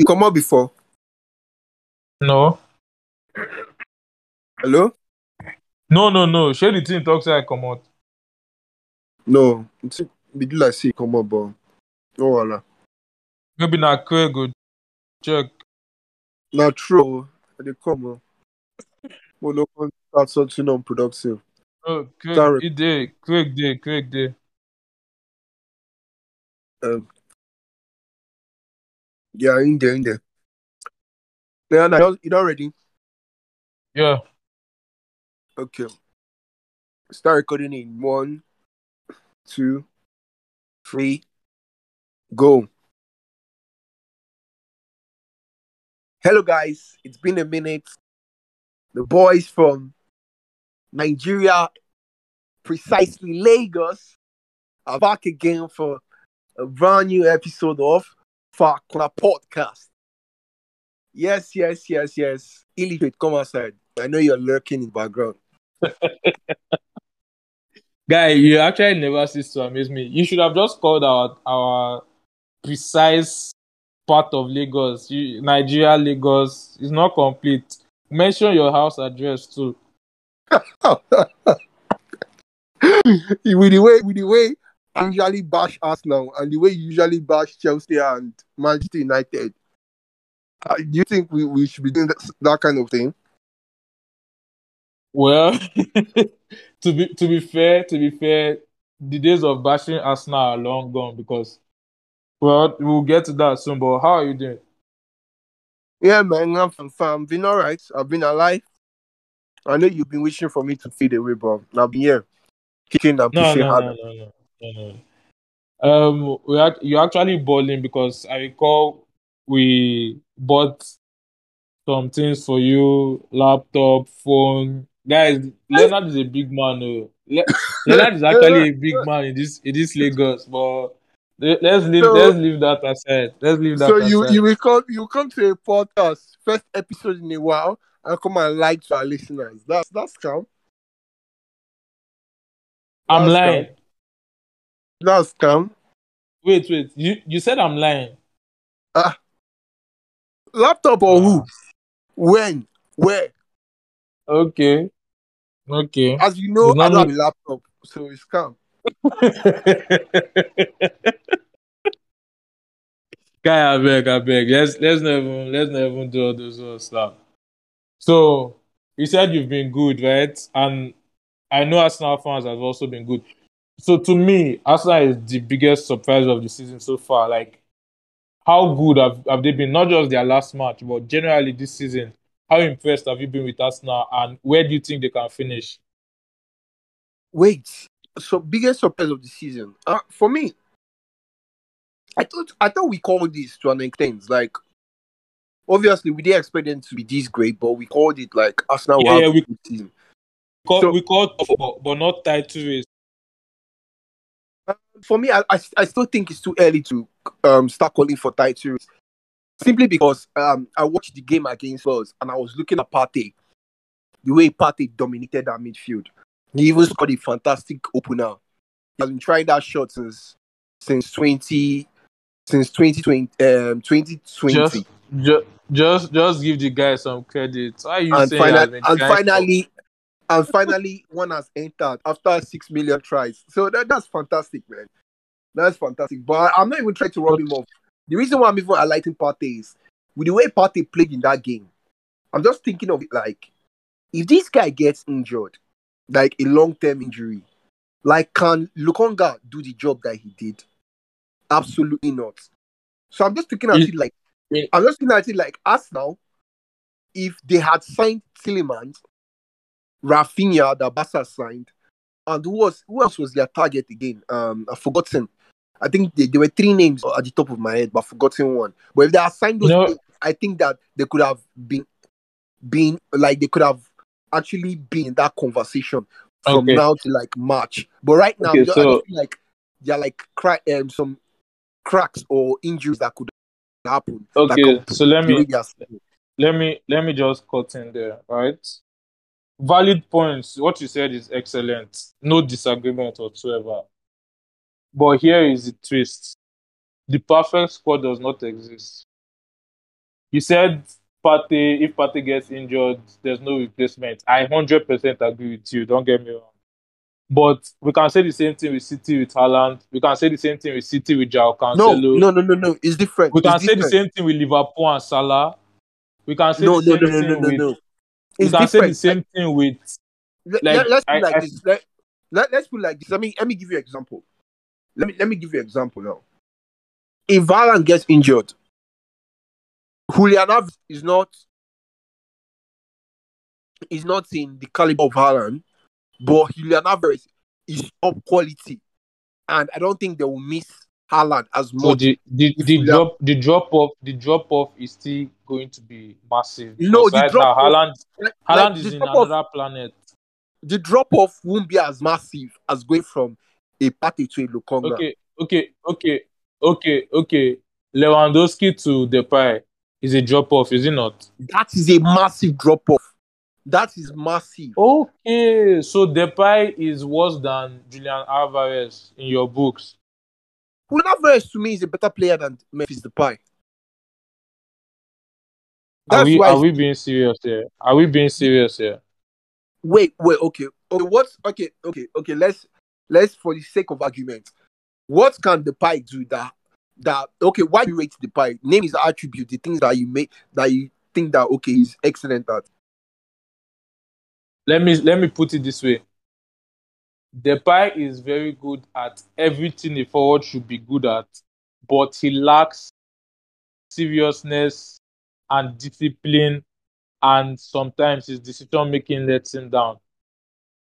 You come out before. No. Hello? No, no, no. Share the team talk say I come out. No. Be do like say come out, but oh voila. Maybe na Craig go check. Not true. They come on. We no come start something unproductive. Oh, Craig, Sorry. he. Craig dey. Craig dey. Um, yeah, in there, in there. Yeah, now you not ready? Yeah. Okay. Start recording in one, two, three, go. Hello, guys. It's been a minute. The boys from Nigeria, precisely Lagos, are back again for a brand new episode of Fakuna Podcast. Yes, yes, yes, yes. Illiterate, come outside. I know you're lurking in the background. Guy, you actually never cease to amaze me. You should have just called our our precise part of Lagos. You, Nigeria, Lagos is not complete. Mention your house address too. with the way with the way usually bash Arsenal and the way you usually bash Chelsea and Manchester United, uh, do you think we, we should be doing that, that kind of thing? Well, to be to be fair, to be fair, the days of bashing Arsenal are long gone because, well, we'll get to that soon. But how are you doing? Yeah, man, I'm, I'm, I'm been all right. I've been alive. I know you've been wishing for me to fade away, but I've been here, kicking and pushing no, no, no, no, Um, we are, you're actually balling because I recall we bought some things for you, laptop, phone. Guys, Leonard is a big man. Oh. Le- Leonard is actually a big man in this in this Lagos, but let's leave So- let's leave that aside. Let's leave that So you aside. you will come you come to a podcast first episode in a while and come and like to our listeners. That's that's calm. I'm that's lying. That's calm. Wait, wait. You you said I'm lying. Ah. Laptop or who? Ah. When? Where? Okay. Okay. As you know, not I don't have a laptop, so it's calm. Guy, I beg, I beg. Let's let's never let's never do all those sort of stuff. So you said you've been good, right? And I know Arsenal fans have also been good. So to me, Arsenal is the biggest surprise of the season so far. Like, how good have, have they been? Not just their last match, but generally this season. How impressed have you been with Arsenal, and where do you think they can finish? Wait. So biggest surprise of the season. Uh, for me, I thought I thought we called this to an extent. Like obviously we didn't expect them to be this great, but we called it like Arsenal Yeah, yeah, we- season. Call, So- we called, but, but not title race. For me, I, I, I still think it's too early to um start calling for titles. Simply because um I watched the game against us and I was looking at Partey, the way Partey dominated that midfield. He even scored a fantastic opener. He has been trying that shot since since twenty since twenty twenty um twenty twenty. Just, just, just, just give the guy some credit. Why are you and, saying final, and finally and finally one has entered after six million tries. So that, that's fantastic man. That's fantastic. But i'm not even trying to rub him off. The reason why i'm even highlighting Partey is with the way Partey played in that game i'm just thinking of it like if this guy gets injured like a long-term injury like can Lokonga do the job that he did? Absolutely not. So i'm just looking at it like i'm just looking at it like Arsenal if they had signed Tielemans Raphinha that Barca signed, and who was who else was their target again? Um, I've forgotten. I think they, there were three names at the top of my head, but I've forgotten one. But if they had signed those, No. players, I think that they could have been, been like they could have actually been in that conversation from Okay. now to like March. But right now, Okay, I just- I so- feel like they're like crack, um, some cracks or injuries that could happen. Okay, could- so let me they are playing. let me let me just cut in there, right? Valid points. What you said is excellent. No disagreement whatsoever. But here is the twist: the perfect squad does not exist. You said Partey, if Partey gets injured, there's no replacement. I 100% agree with you. Don't get me wrong. But we can say the same thing with City with Haaland. We can say the same thing with City with Joao No, Cancelo. no, no, no, no. It's different. we can it's say the same thing with Liverpool and Salah. We can say No, the no, same no, no, thing no, no, with. no. We It's can say the different. same thing with. Like, let, us put like I- this. Let, let, let's put like this. Let me let me give you an example. Let me let me give you an example now. If Varane gets injured, Julian Alvarez is not is not in the caliber of Haaland, but Julian Alvarez is top quality, and I don't think they will miss Haaland as much. So the the, the drop the drop off the drop off is still going to be massive. No, the right drop now off- Haaland Like- Haaland like is the in drop off- another planet. the drop off won't be as massive as going from a Partey to a Lokonga. Okay, okay, okay, okay, okay. Lewandowski to Depay is a drop off, is it not? That is a massive drop off. That is massive. Okay, so Depay is worse than Julian Alvarez in your books. Julian Alvarez to me is a better player than Memphis Depay. Are That's we why. are we being serious here? Are we being serious here? Wait, wait. Okay, okay. What's okay? Okay, okay. Let's let's for the sake of argument, what can Depay do that that okay? Why do you rate Depay? Name his attribute, the things that you make that you think that okay, is excellent at. Let me let me put it this way. Depay is very good at everything a forward should be good at, but he lacks seriousness and discipline, and sometimes his decision making lets him down.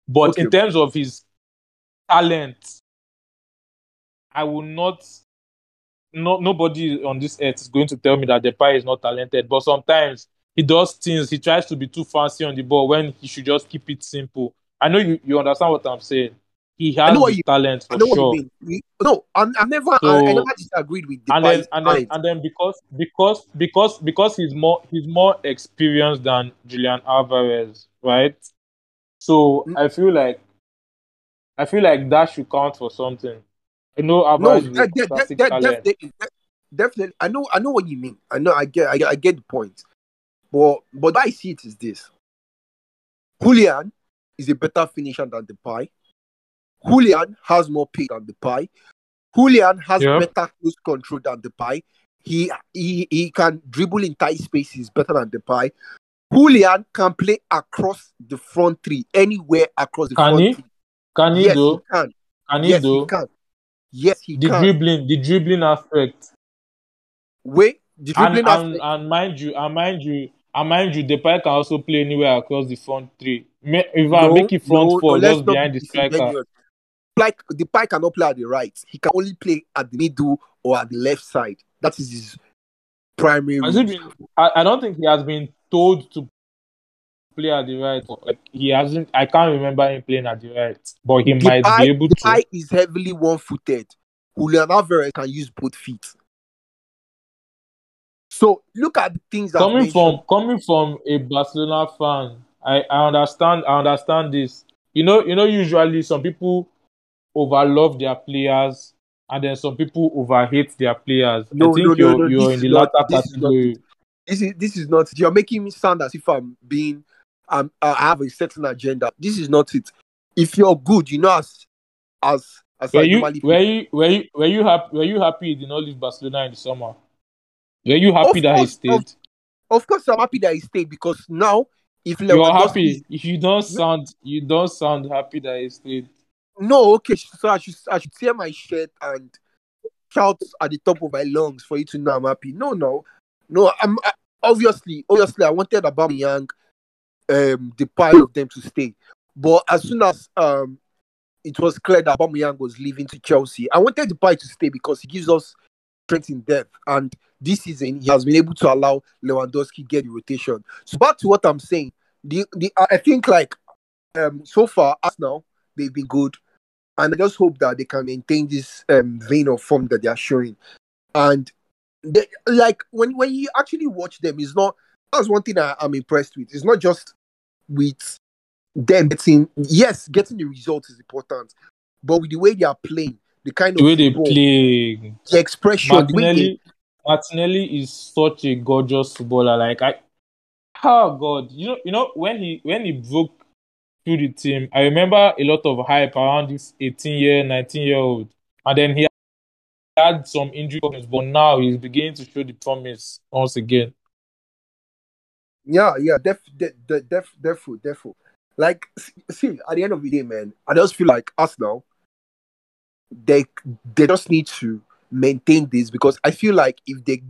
But in terms of his talent, I will not. No, nobody on this earth is going to tell me that Depay is not talented. But sometimes he does things. He tries to be too fancy on the ball when he should just keep it simple. I know you, you understand what I'm saying. He has you- talent I for know what sure. you mean. No, I, I never, I, I never disagreed with and then and then and then because because because because he's more he's more experienced than Julian Alvarez, right? So Mm. I feel like I feel like that should count for something. I know Alvarez is a de- de- de- fantastic de- talent. definitely, definitely. I know, I know what you mean. I know, I get, I get, I get the point. But, but I see it is this: Julian is a better finisher than Depay. Julian has more pace than Depay. Julian has Yeah. better close control than Depay. He, he he can dribble in tight spaces better than Depay. Julian can play across the front three, anywhere across the Can front he? three. Can he yes, though? he can. Can he do? yes, though? he can. Yes, he The can. dribbling, the dribbling aspect. Wait, the dribbling and, aspect. and mind you, and mind you, and mind you, Depay can also play anywhere across the front three. Ma- If I No, make it front no, four, no, just behind the striker. Like Depay cannot play at the right. He can only play at the middle or at the left side. That is his primary been? I, I don't think he has been told to play at the right. Like he hasn't. I can't remember him playing at the right, but he The might be able the to. pie is heavily one-footed. Julian Alvarez can use both feet. So look at the things I've coming from coming from a Barcelona fan, I, I understand. I understand this. You know, you know. Usually, some people overlove their players, and then some people overhate their players. No, I think no, you're no, you're this in the is not- latter this is not category. this is this is not you're making me sound as if I'm being um I have a certain agenda. This is not it. If you're good, you know as as as Were I you normally were you were you were you happy were you happy he did not leave Barcelona in the summer? Were you happy Of that he stayed? Of course, I'm happy that he stayed because now, if You're happy. If you don't sound you don't sound happy that he stayed. no, okay, so I should I should tear my shirt and shout at the top of my lungs for you to know I'm happy. No, no, no. I'm I, obviously, obviously, I wanted Aubameyang, um, the pile of them to stay, but as soon as um, it was clear that Aubameyang was leaving to Chelsea, I wanted Depay to stay because he gives us strength in depth, and this season he has been able to allow Lewandowski get the rotation. So back to what I'm saying, the the I think like um so far as now they've been good, and I just hope that they can maintain this um vein of form that they are showing, and they, like when when you actually watch them, it's not that's one thing I, I'm impressed with. It's not just with them getting yes, getting the results is important, but with the way they are playing, the kind The of way they football, play the expression, Martinelli Martinelli is such a gorgeous footballer. Like I, oh god, you know, you know when he when he broke through the team, I remember a lot of hype around this 18 year, 19 year old, and then he had some injury problems, but now he's beginning to show the promise once again. Yeah, yeah, def, def, def, def, def, def. Like, see, at the end of the day, man, I just feel like us now, they they just need to maintain this because I feel like if they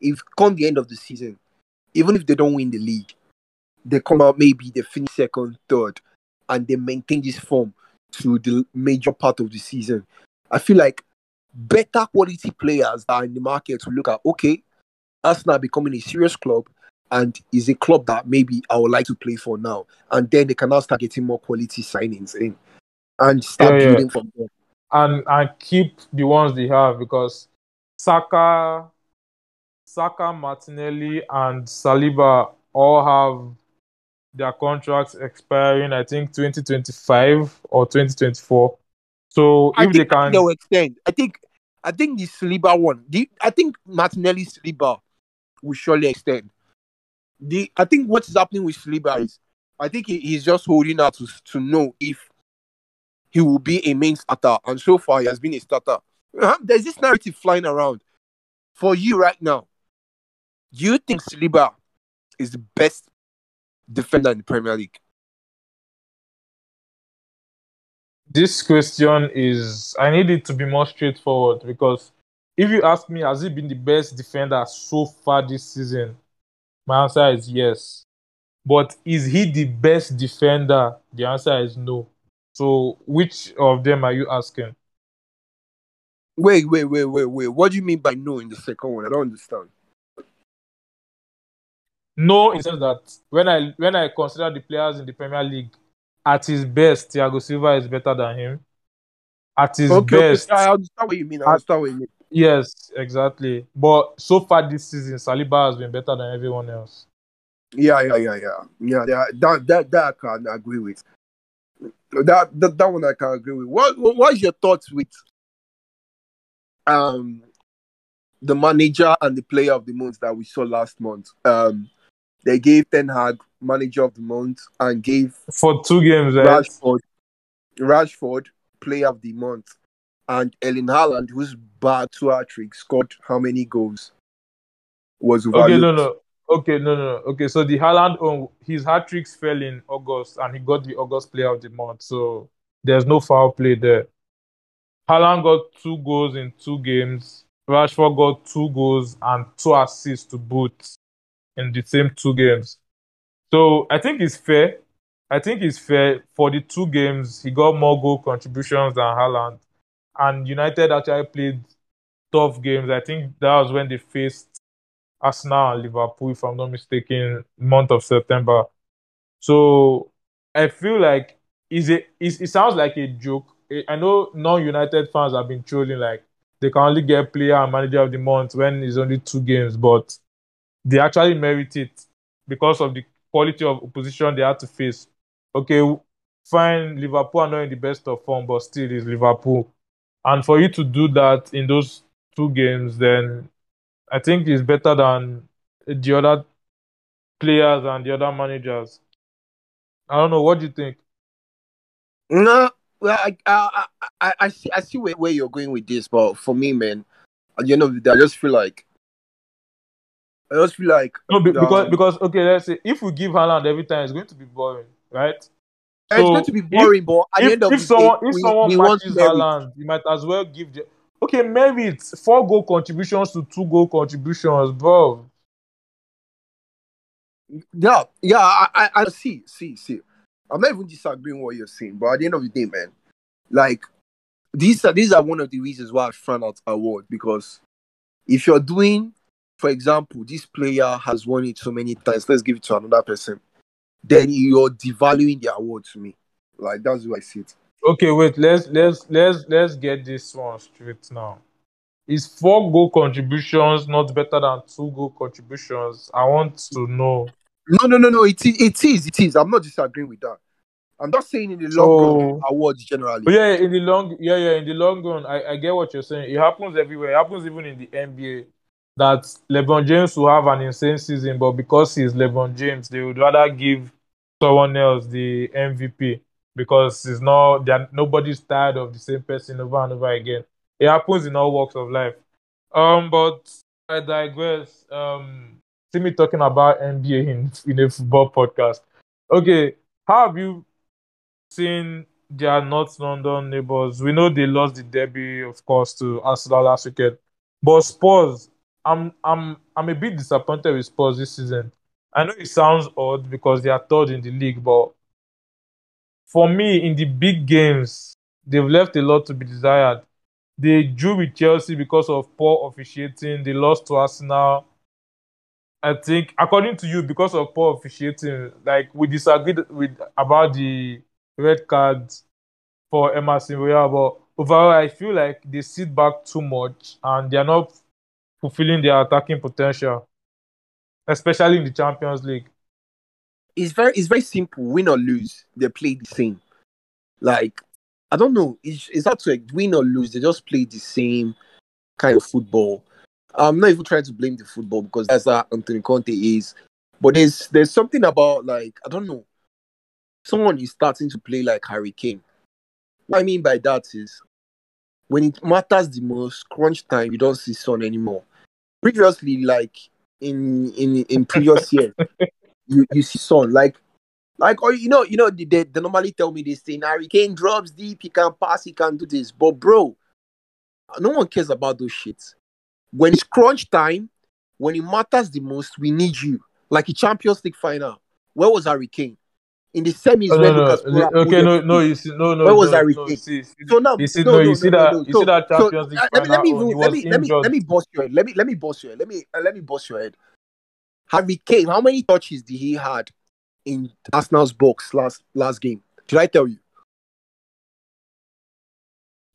if come the end of the season, even if they don't win the league, they come out maybe they finish second, third, and they maintain this form to the major part of the season. I feel like better quality players are in the market to look at okay, Arsenal becoming a serious club and is a club that maybe I would like to play for now. And then they can now start getting more quality signings in and start Yeah, yeah. building from there. And and keep the ones they have because Saka, Saka, Martinelli, and Saliba all have their contracts expiring. I think 2025 or 2024. So I if they can, they'll extend. I think I think the Saliba one, the I think Martinelli Saliba will surely extend. The I think what is happening with Saliba is I think he, he's just holding out to, to know if he will be a main starter, and so far he has been a starter. There's this narrative flying around for you right now. Do you think Saliba is the best defender in the Premier League? this question is I need it to be more straightforward because if you ask me, has he been the best defender so far this season? My answer is yes. But is he the best defender? The answer is no. So which of them are you asking? Wait, wait, wait, wait, wait. What do you mean by no in the second one? I don't understand. No, in sense that when I when I consider the players in the Premier League, at his best, Thiago Silva is better than him. At his Okay, okay, best, I understand what you mean. I understand what you mean. yes, exactly. But so far this season, Saliba has been better than everyone else. Yeah, yeah, yeah, yeah, yeah. That that that, that I can agree with. That, that that one I can agree with. What what- what's your thoughts with um the manager and the player of the month that we saw last month? Um, they gave Ten Hag manager of the month and gave For two games, right? Rashford Rashford player of the month, and Erling Haaland, who's back two hat trick, scored how many goals? Was Okay, no, no. Okay, no, no, no. Okay, so the Haaland, oh, his hat tricks fell in August, and he got the August Player of the Month. So there's no foul play there. Haaland got two goals in two games. Rashford got two goals and two assists to boot in the same two games. So I think it's fair. I think it's fair for the two games. He got more goal contributions than Haaland, and United actually played tough games. I think that was when they faced Arsenal Liverpool, if I'm not mistaken, month of September. So I feel like is it it sounds like a joke. I- I know non-United fans have been trolling like they can only get player and manager of the month when it's only two games, but they actually merit it because of the quality of opposition they had to face. Okay, fine, Liverpool are not in the best of form, but still is Liverpool. And for you to do that in those two games, then I think he's better than the other players and the other managers. I don't know. What do you think? No, well, I, I, I, I see, I see where, where you're going with this, but for me, man, at the end of the day, I just feel like, I just feel like, No, be- um, because because okay, let's say if we give Haaland every time, it's going to be boring, right? it's so going to be if- boring, but at the If, end of if the someone day, if we, someone we matches. Haaland, you might as well give the okay merit four goal contributions to two goal contributions, bro. Yeah, yeah, I, I, see, see, see. I'm not even disagreeing what you're saying, but at the end of the day, man, like these are these are one of the reasons why I found out award because if you're doing, for example, this player has won it so many times, let's give it to another person, then you're devaluing the award to me. Like that's way I see it. Okay, wait. Let's let's let's let's get this one straight now. Is four goal contributions not better than two goal contributions? I want to know. No, no, no, no. It is, it is, it is. I'm not disagreeing with that. I'm just saying in the long run, awards generally. Oh, yeah, in the long yeah, yeah, in the long run, I, I get what you're saying. It happens everywhere. It happens even in the NBA. that LeBron James will have an insane season, but because he's LeBron James, they would rather give someone else the MVP because it's not that nobody's tired of the same person over and over again. It happens in all walks of life. Um, but I digress. Um, see me talking about NBA in in a football podcast. Okay, how have you seen their North London neighbours? We know they lost the derby, of course, to Arsenal last weekend. But Spurs, I'm I'm I'm a bit disappointed with Spurs this season. I know it sounds odd because they are third in the league, but for me, in the big games, they've left a lot to be desired. They drew with Chelsea because of poor officiating. They lost to Arsenal. I think, according to you, because of poor officiating, like we disagreed with about the red cards for Emerson Royal, but overall, I feel like they sit back too much and they are not fulfilling their attacking potential, especially in the Champions League. It's very it's very simple. Win or lose, they play the same. Like I don't know. It's, it's not to win or lose. They just play the same kind of football. I'm not even trying to blame the football because that's how Anthony Conte is. But there's there's something about like I don't know. Someone is starting to play like Harry Kane. What I mean by that is when it matters the most, crunch time, you don't see Son anymore. Previously, like in in in previous years, you, you see Son like like or you know you know they, they, normally tell me this thing Harry Kane drops deep, he can pass, he can do this. But bro, no one cares about those shits. When it's crunch time, when it matters the most, we need you. Like a Champions League final. Where was Harry Kane? In the semis, Oh, where no, no, okay, no, no, you see, no, no, Where was no, Harry no, see, see, So now, you see, no, no, you see that, you So, see that so Champions League uh, let me let me final. let me let me let me bust your head. Let me let me bust your head. Let me uh, let me bust your head. Harry Kane, how many touches did he had in Arsenal's box last last game? Did I tell you?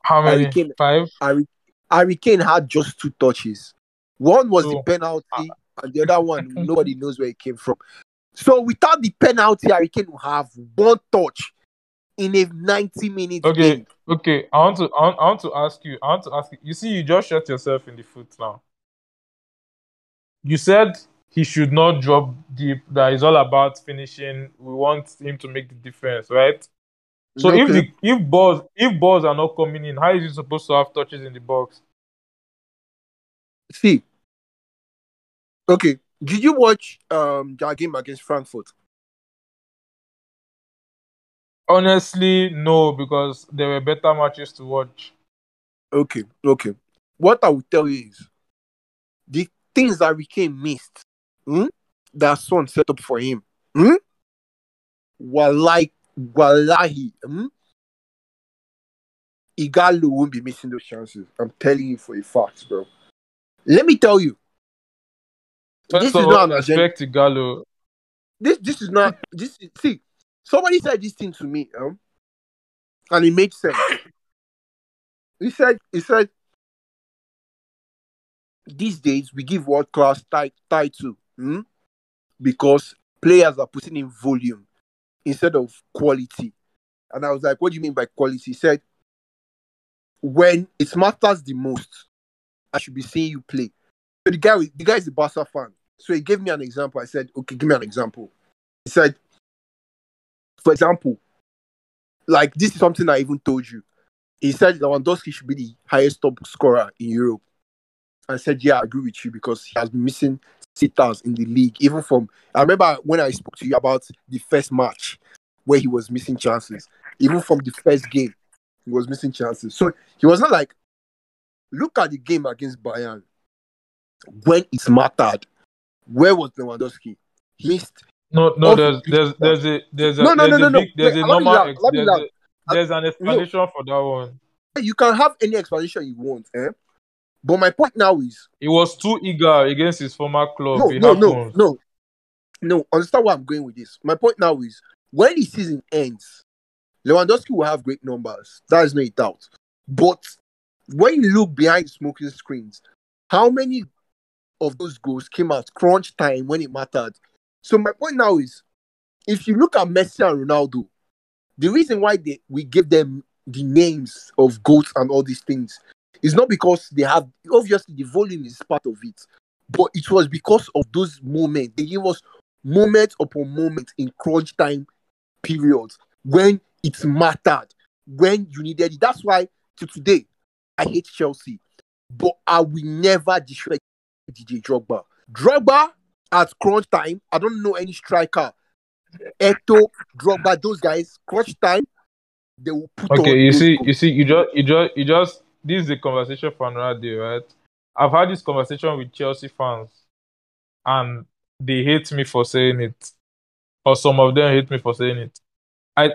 How Harry many? Kane, Five. Harry, Harry Kane had just two touches. One was the Two. penalty, ah. and the other one nobody knows where it came from. So without the penalty, Harry Kane will have one touch in a 90 minutes Okay, game. okay. I want to, I want, I want to ask you. I want to ask you. You see, you just shot yourself in the foot now. You said he should not drop deep. That is all about finishing. We want him to make the difference, right? So if the if balls if balls are not coming in, how is he supposed to have touches in the box? See, okay. Did you watch um their game against Frankfurt? Honestly, no, because there were better matches to watch. Okay, okay. What I will tell you is the things that Harry Kane missed, hmm, that son set up for him. Hmm? Wallahi, wallahi, hmm? Ighalo won't be missing those chances. I'm telling you for a fact, bro. Let me tell you, First this is not an agenda. respect Ighalo. This this is not this. Is, see, somebody said this thing to me, um, and it made sense. He said, he said, these days we give world class title hmm, because players are putting in volume instead of quality. And I was like, what do you mean by quality? He said, when it matters the most, I should be seeing you play. So the guy, the guy is a Barca fan. So he gave me an example. I said, okay, give me an example. He said, for example, like this is something I even told you. He said Lewandowski should be the highest top scorer in Europe. I said, yeah, I agree with you because he has been missing sitters in the league. Even from I remember when I spoke to you about the first match where he was missing chances. Even from the first game, he was missing chances. So he was not like, look at the game against Bayern. When it mattered, where was Lewandowski? Missed. No, no, there's there's there's a there's a No, no, there's no, a no, no. big there's Wait, a normal ex, there's, a, there's an explanation for that one. You can have any explanation you want, eh? But my point now is He was too eager against his former club. no, it no, no, happens. no, no. Understand where I'm going with this. My point now is when the season ends, Lewandowski will have great numbers. That is no doubt. But when you look behind smoking screens, how many of those goals came out crunch time when it mattered? So my point now is, if you look at Messi and Ronaldo, the reason why they, we give them the names of goats and all these things is not because they have obviously the volume is part of it, but it was because of those moments. They gave us moments upon moments in crunch time periods when it mattered, when you needed it. That's why to today I hate Chelsea, but I will never destroy DJ Drogba. Drogba at crunch time, I don't know any striker. Eto'o, Drogba, those guys, crunch time, they will put Okay, you see, you see, you just, you just, you just. This is a conversation for another day, right? I've had this conversation with Chelsea fans, and they hate me for saying it, or some of them hate me for saying it. I,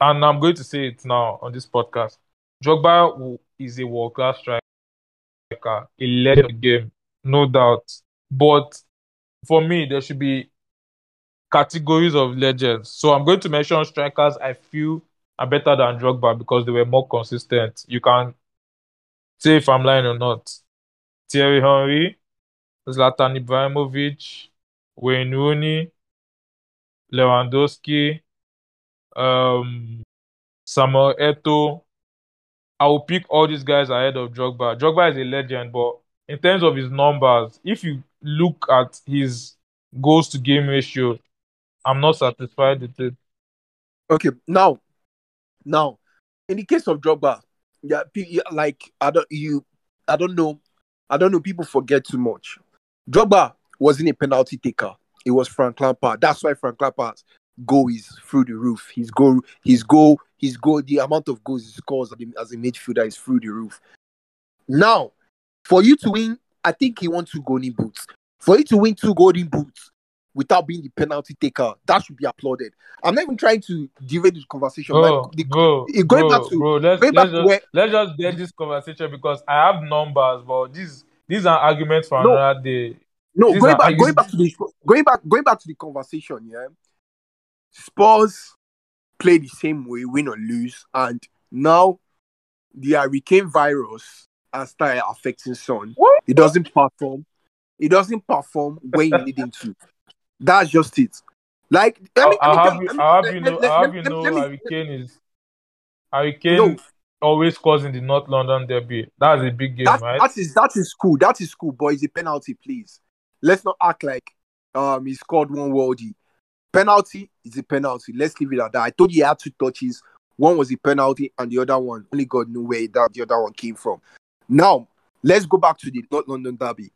and I'm going to say it now on this podcast. Drogba is a world class striker, a legend game, no doubt. But for me, there should be categories of legends. So I'm going to mention strikers I feel are better than Drogba because they were more consistent. You can say if I'm lying or not. Thierry Henry, Zlatan Ibrahimovic, Wayne Rooney, Lewandowski, um, Samuel Eto'o. I will pick all these guys ahead of Drogba. Drogba is a legend, but in terms of his numbers, if you look at his goals to game ratio, I'm not satisfied with it. Okay, now, now, in the case of Drogba, yeah, like I don't you, I don't know, I don't know. People forget too much. Drogba wasn't a penalty taker. It was Frank Lampard. That's why Frank Lampard's goal is through the roof. His goal, his goal, his goal. The amount of goals he scores as a- as a midfielder is through the roof. Now, for you to win, I think he won two golden boots. For you to win two golden boots without being the penalty taker, that should be applauded. I'm not even trying to derail this conversation. Bro, Like, the- bro, going bro, back to- bro, let's, going let's, to just, where- let's just get this conversation because I have numbers, but these these are arguments for No. another day. No, These going back, arguments- going back to the going back, going back to the conversation. Yeah, Spurs play the same way, win or lose, and now the Harry Kane virus has started affecting Son. What? He doesn't perform. He doesn't perform when you need him to. That's just it. Like, let me, I'll, I'll tell have you- you, let me- I'll have let- you know, let- I'll have you know, me- Harry Kane is Harry Kane No. always causing the North London derby. That's a big game, that, right? that is that is cool. That is cool, but it's a penalty, please. Let's not act like um he scored one worldie. Penalty is a penalty. Let's leave it at that. I told you he had two touches. One was a penalty, and the other one only God knew where that the other one came from. Now let's go back to the North London derby.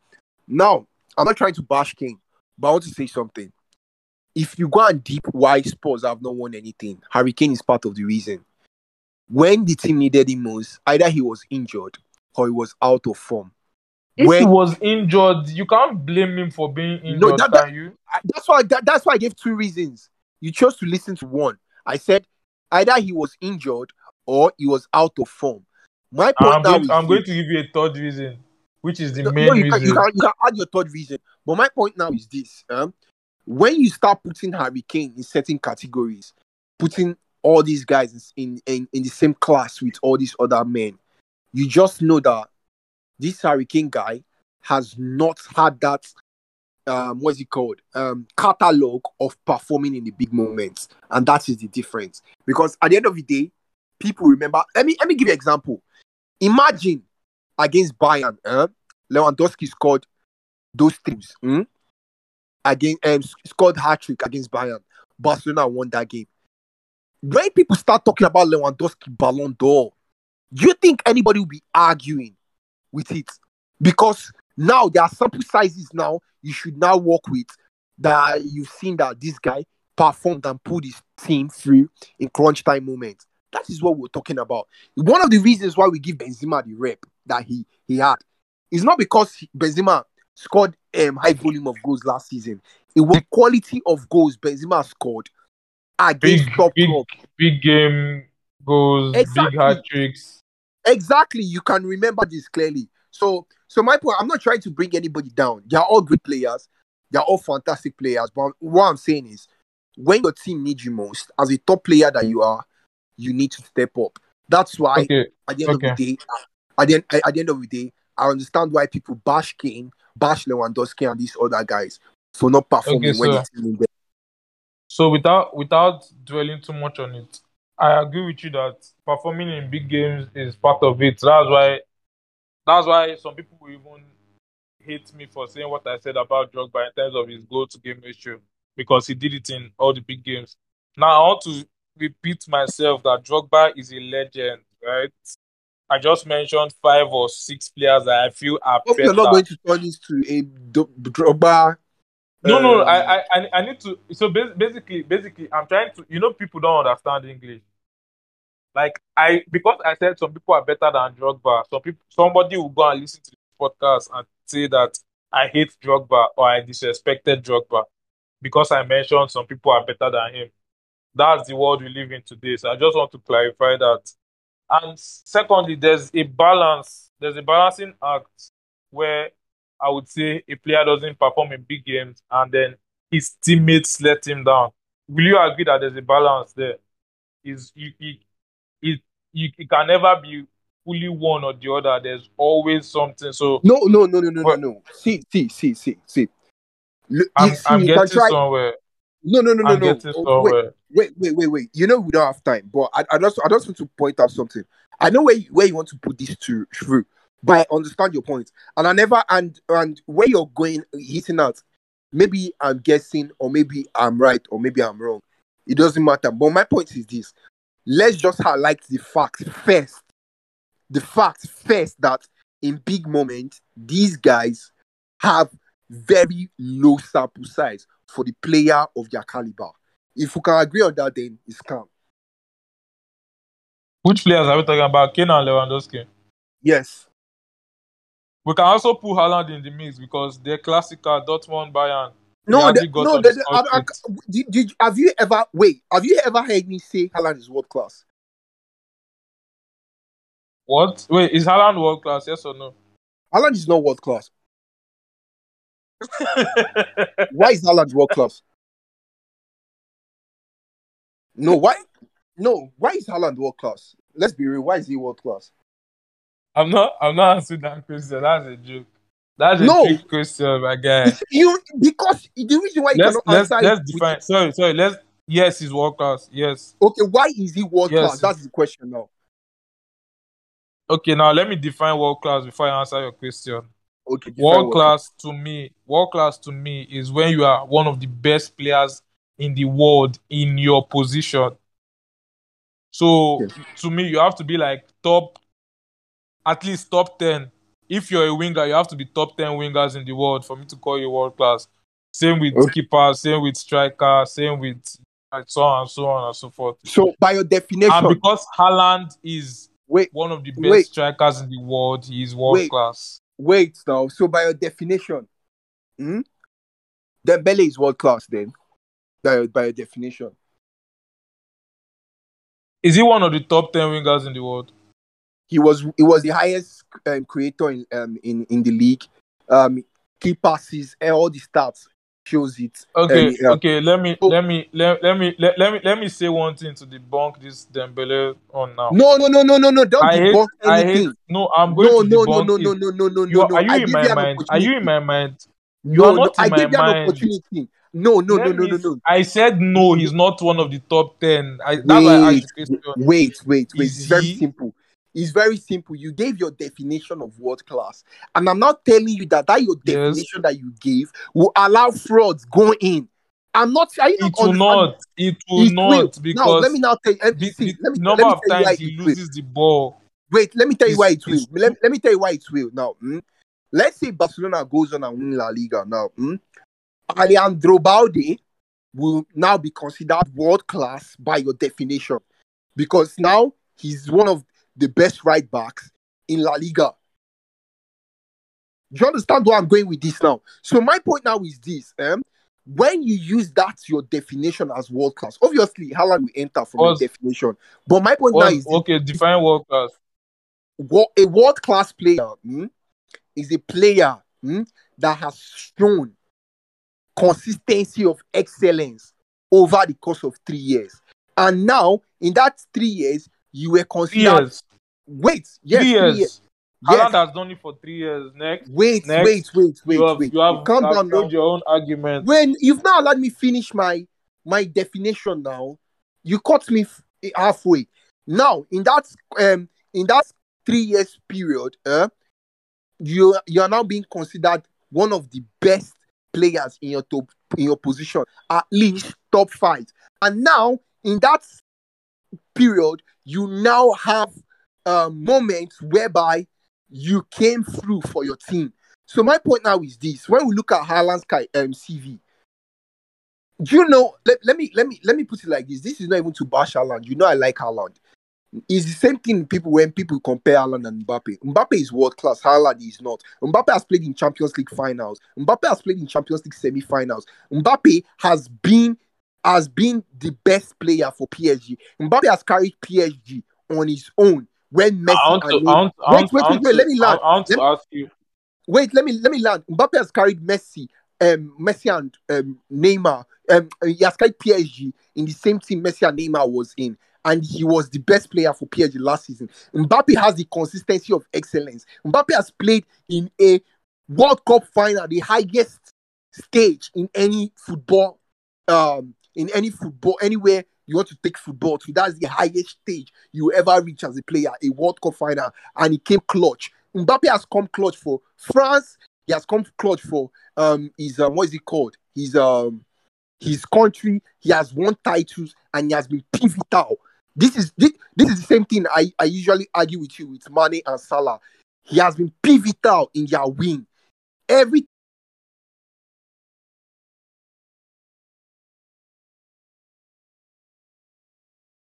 Now I'm not trying to bash King, but I want to say something. If you go and deep why Spurs have not won anything, Harry Kane is part of the reason. When the team needed him most, either he was injured or he was out of form. if he was injured, you can't blame him for being injured, that- that- you? That's why that, that's why I gave two reasons. You chose to listen to one. I said either he was injured or he was out of form. My point I'm going, is I'm going to give you a third reason, which is the No, main no, you, reason. can, you, can, you can add your third reason. But my point now is this. Um, when you start putting Harry Kane in certain categories, putting all these guys in, in, in the same class with all these other men, you just know that this Harry Kane guy has not had that um what's it called um catalog of performing in the big moments and that is the difference because at the end of the day people remember let me let me give you an example imagine against bayern eh? lewandowski scored those teams hmm? against um, scored hat-trick against bayern barcelona won that game when people start talking about lewandowski ballon d'or do you think anybody will be arguing with it because now there are sample sizes now you should now work with that you've seen that this guy performed and pulled his team through in crunch time moments. That is what we're talking about. One of the reasons why we give Benzema the rep that he he had It's not because Benzema scored um high volume of goals last season. It was the quality of goals Benzema scored against big, top big, clubs. big game goals, Exactly. big hat tricks. Exactly, you can remember this clearly. So, so my point, I'm not trying to bring anybody down. They are all great players. They are all fantastic players. But what I'm saying is, when your team needs you most, as a top player that you are, you need to step up. That's why Okay, at the end of the day, at the, end, at the end of the day, I understand why people bash Kane, bash Lewandowski, and these other guys for not performing Okay, when so- the team needs them. So without without dwelling too much on it, I agree with you that performing in big games is part of it. That's why that's why some people will even hate me for saying what I said about Drogba in terms of his goal to game ratio because he did it in all the big games. Now I want to repeat myself that Drogba is a legend, right? I just mentioned five or six players that I feel are Hope better. you're not going to turn this to a Drogba. No, no, um, I, I, I- I need to. So basically, basically, I'm trying to. You know, people don't understand English. Like I, because I said some people are better than Drogba. Some people, somebody will go and listen to this podcast and say that I hate Drogba or I disrespected Drogba because I mentioned some people are better than him. That's the world we live in today. So I just want to clarify that. And secondly, there's a balance. There's a balancing act where I would say a player doesn't perform in big games and then his teammates let him down. Will you agree that there's a balance there? Is you, you, it, you, it can never be fully one or the other. There's always something. So No, no, no, no, no, no, But- no. See, see, see, see, see. Look, I'm, see, I'm getting try. somewhere. No, no, no, no, I'm no. getting Oh, wait, somewhere. Wait, wait, wait, wait. You know we don't have time, but I, I just, I just want to point out something. I know where you, where you want to put this to through, but I understand your point, and I never and and where you're going hitting out. Maybe I'm guessing, or maybe I'm right, or maybe I'm wrong. It doesn't matter. But my point is this: let's just highlight the facts first. The fact first that in big moments these guys have very low sample size for the player of their caliber. If we can agree on that, then it's calm. Which players are we talking about? Kane and Lewandowski. Yes. We can also put Haaland in the mix because they're classical Dortmund Bayern. No, hardly the, no. I, I, did, did, have you ever wait? Have you ever heard me say Haaland is world class? What? Wait, is Haaland world class? Yes or no? Haaland is not world class. Why is Haaland world class? No, why? No, why is Haaland world class? Let's be real. Why is he world class? I'm not. I'm not answering that question. That's a joke. That's a No. trick question, my guy. You because the reason why you let's cannot let's answer let's with- define. Sorry, sorry. Let's. Yes, he's world class. Yes. okay, why is he world Yes. class? That's the question now. Okay, now let me define world class before I answer your question. Okay, World class to me, world class to me is when you are one of the best players in the world in your position. So Yes. to me, you have to be like top, at least top ten. If you're a winger, you have to be top ten wingers in the world for me to call you world class. Same with Okay. keeper, same with striker, same with so on and so on and so forth. So by your definition, And because Haaland is wait, one of the best Wait. strikers in the world, he is world Wait. class. wait now. So by your definition, hmm? Dembele is world class then. By, by definition. Is he one of the top ten wingers in the world? He was he was the highest um, creator in um in, in the league. Um key passes and all the stats shows it. Okay, Um, okay. Let me So- let me let, let me let, let me let me say one thing to debunk this Dembele on now. No, no, no, no, no, no. Don't I hate debunk I anything. hate no. I'm going No, to no, no, debunk no, it. no, no, no, no, You no, are, no. are you I in my mind? Are you in my mind? You no, are no, not in I my gave you an mind. opportunity. No, no, no, no, no, no. I said no. He's not one of the top ten. I, that's why I Wait, wait, wait, wait. It's very simple. It's very simple. You gave your definition of world class, and I'm not telling you that that your definition that you gave will allow frauds go in. I'm not. Are you not It will not. It will It not will. because now let me now tell you. the, the let me number let me of tell you why times he it will. loses the ball. Wait, let me tell you why it will. Let, let me tell you why it will. Now, hmm? let's say Barcelona goes on and win La Liga. Now, hmm? Alejandro Balde will now be considered world class by your definition because now he's one of the best right backs in La Liga. Do you understand where I'm going with this now? So my point now is this: um, when you use that your definition as world class, obviously Haaland will enter from your Was- definition. But my point now What, is this, okay, define world class. wo- a world class player hmm, is a player hmm, that has shown consistency of excellence over the course of three years. And now, in that three years, you were considered. years. Wait, yes, three three years. years. Haaland has done it for three years. Next, Wait, Next. wait, wait, wait, you have wait. you have, Calm have down now. your own argument. When you've not allowed me finish my my definition now, you cut me f- halfway. Now, in that um in that three years period, uh, you you are now being considered one of the best players in your top in your position, at least top five. And now in that period, you now have um, moments whereby you came through for your team. So my point now is this: when we look at Haaland's um, CV, do you know? Let, let me let me let me put it like this: This is not even to bash Haaland. You know, I like Haaland. It's the same thing people when people compare Haaland and Mbappe. Mbappe is world class. Haaland is not. Mbappe has played in Champions League finals. Mbappe has played in Champions League semi-finals. Mbappe has been has been the best player for PSG. Mbappe has carried PSG on his own when Messi I want to, and I want, I wait, want, wait, wait, wait, let me land. I want to Let- ask you. Wait, let me let me land. Mbappe has carried Messi, um, Messi and um, Neymar. Um, he has carried PSG in the same team Messi and Neymar was in, and he was the best player for PSG last season. Mbappe has the consistency of excellence. Mbappe has played in a World Cup final, the highest stage in any football, um, in any football, anywhere you want to take football to. That's the highest stage you ever reach as a player, a World Cup final, and he came clutch. Mbappe has come clutch for France. He has come clutch for um his um, what is it called? His um his country. He has won titles and he has been pivotal. This is this, this is the same thing I, I usually argue with you with Mane and Salah. He has been pivotal in their win. Every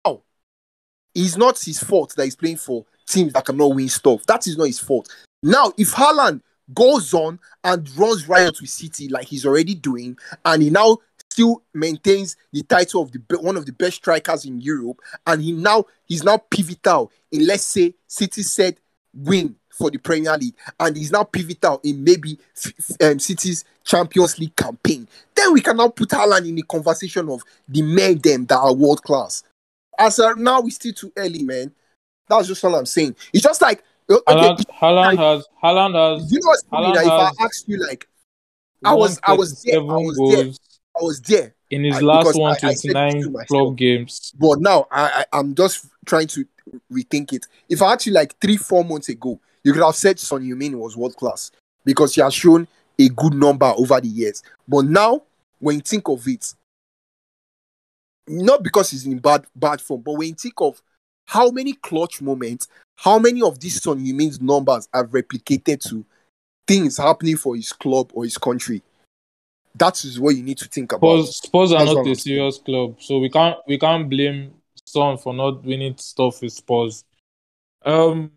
Oh, it's not his fault that he's playing for teams that cannot win stuff. That is not his fault. Now, if Haaland goes on and runs riot with City like he's already doing, and he now still maintains the title of the one of the best strikers in Europe, and he now he's now pivotal in let's say City said win for the Premier League, and he's now pivotal in maybe um, City's Champions League campaign. Then we can now put Haaland in the conversation of the men them that are world class. As of now, we still too early, man. That's just all I'm saying. It's just like okay, Haaland, Haaland has Haaland has you know what's? Haaland That if I has asked you, like, I was- I was there, I 137 was there. I was there, in his I- last because I- I to 129 club games. but now I, I I'm just trying to rethink it. If I asked like three, four months ago, you could have said Son Heung-min was world class because he has shown a good number over the years. But now, when you think of it, not because he's in bad bad form, but when you think of how many clutch moments, how many of these Son Heung-min's numbers have replicated to things happening for his club or his country, that is what you need to think about. Spurs, Spurs are That's not a serious club, so we can't we can't blame Son for not winning stuff with Spurs. Um,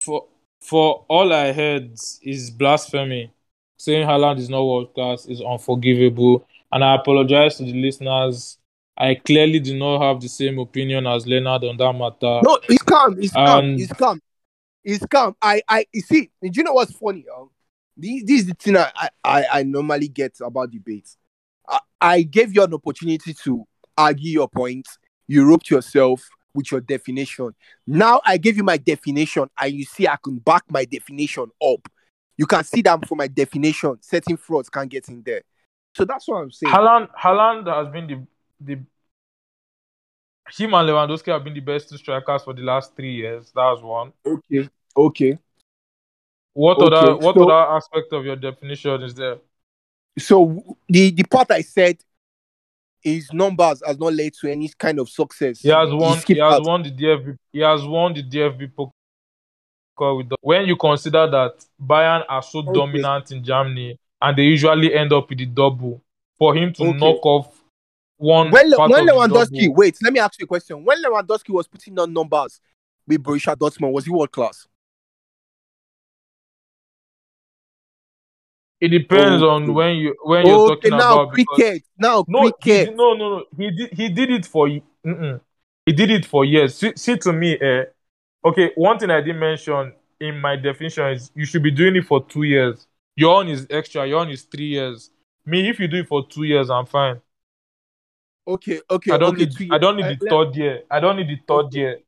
for for all I heard is blasphemy. Saying Haaland is not world class is unforgivable, and I apologize to the listeners. I clearly do not have the same opinion as Leonard on that matter. No, it's calm. It's calm. And- It's calm. It's calm. I, I, you see. Do you know what's funny? Um, this, is the thing I, I- I, I normally get about debates. I, I gave you an opportunity to argue your point. You roped yourself with your definition. Now I gave you my definition, and you see I can back my definition up. You can see that for my definition, certain frauds can't get in there. So that's what I'm saying. Haaland, Haaland has been the the him and Lewandowski have been the best two strikers for the last three years. That's one. Okay. Okay. What Okay, other what so- other aspect of your definition is there? So the the part I said his numbers has not led to any kind of success. He has won. He skipped has out. won the DFB. He has won the DFB Pokal with. The, when you consider that Bayern are so Okay. dominant in Germany and they usually end up with the double, for him to Okay. knock off one When, when Lewandowski, wait, let me ask you a question. When Lewandowski was putting on numbers with Borussia Dortmund, was he world class? It depends Okay. on when you when you're talking now about cricket. Now No, cricket. did, no, no, no. He did. He did it for. Mm-mm. He did it for years. See, see to me, eh, okay. One thing I didn't mention in my definition is you should be doing it for two years. Your own is extra. Your own is three years. Me, if you do it for two years, I'm fine. Okay, okay, I don't okay. need. I don't need Uh, the let- third year. I don't need the third Okay. year.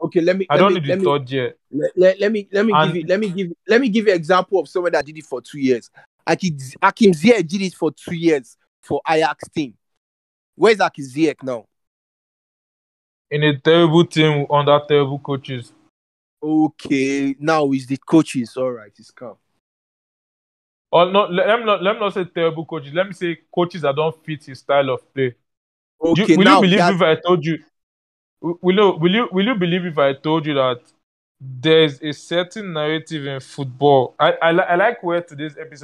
Okay, let me. I don't me, need the me, third year. let, let, let me let me And- give you let me give let me give you example of someone that did it for two years. Hakim, Ziyech did it for two years for Ajax team. Where's Hakim Ziyech now? In a terrible team under terrible coaches. Okay, now is the coaches. All right, it's calm. or not let me not let me not say terrible coaches. Let me say coaches that don't fit his style of play. Do you- will now you believe that- if I told you? Will you will you will you believe if I told you that there's a certain narrative in football? I I, I like where today's episode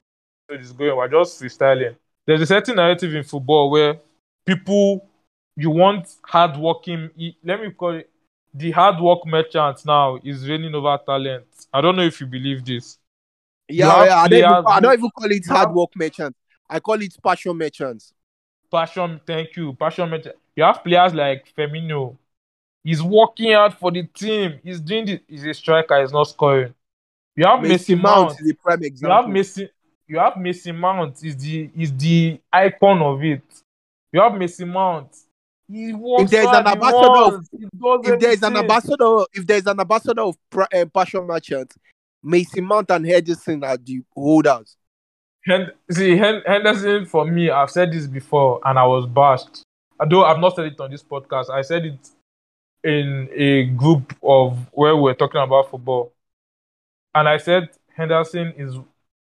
is going. We're just freestyling. There's a certain narrative in football where people you want hardworking. Let me call it the hard work merchant. Now is reigning over talent. I don't know if you believe this. yeah, yeah, I don't, even, I don't even call it hard work merchants. I call it passion merchants. passion. Thank you, passion. merchant. You have players like Firmino. He's working hard for the team. He's doing the. He's a striker. He's not scoring. You have Mason Messi Mount Mount. is a prime You have. Messi. You have Messi Mount. Is the is the icon of it. You have Messi Mount. He If there is an ambassador of- runs, he does if there is an ambassador, if there is an ambassador of uh, passion merchants, Mason Mount and Henderson are the holders. Hen- see, Hen- Henderson, for me, I've said this before and I was bashed. Although I've not said it on this podcast, I said it in a group of where we were talking about football. And I said Henderson is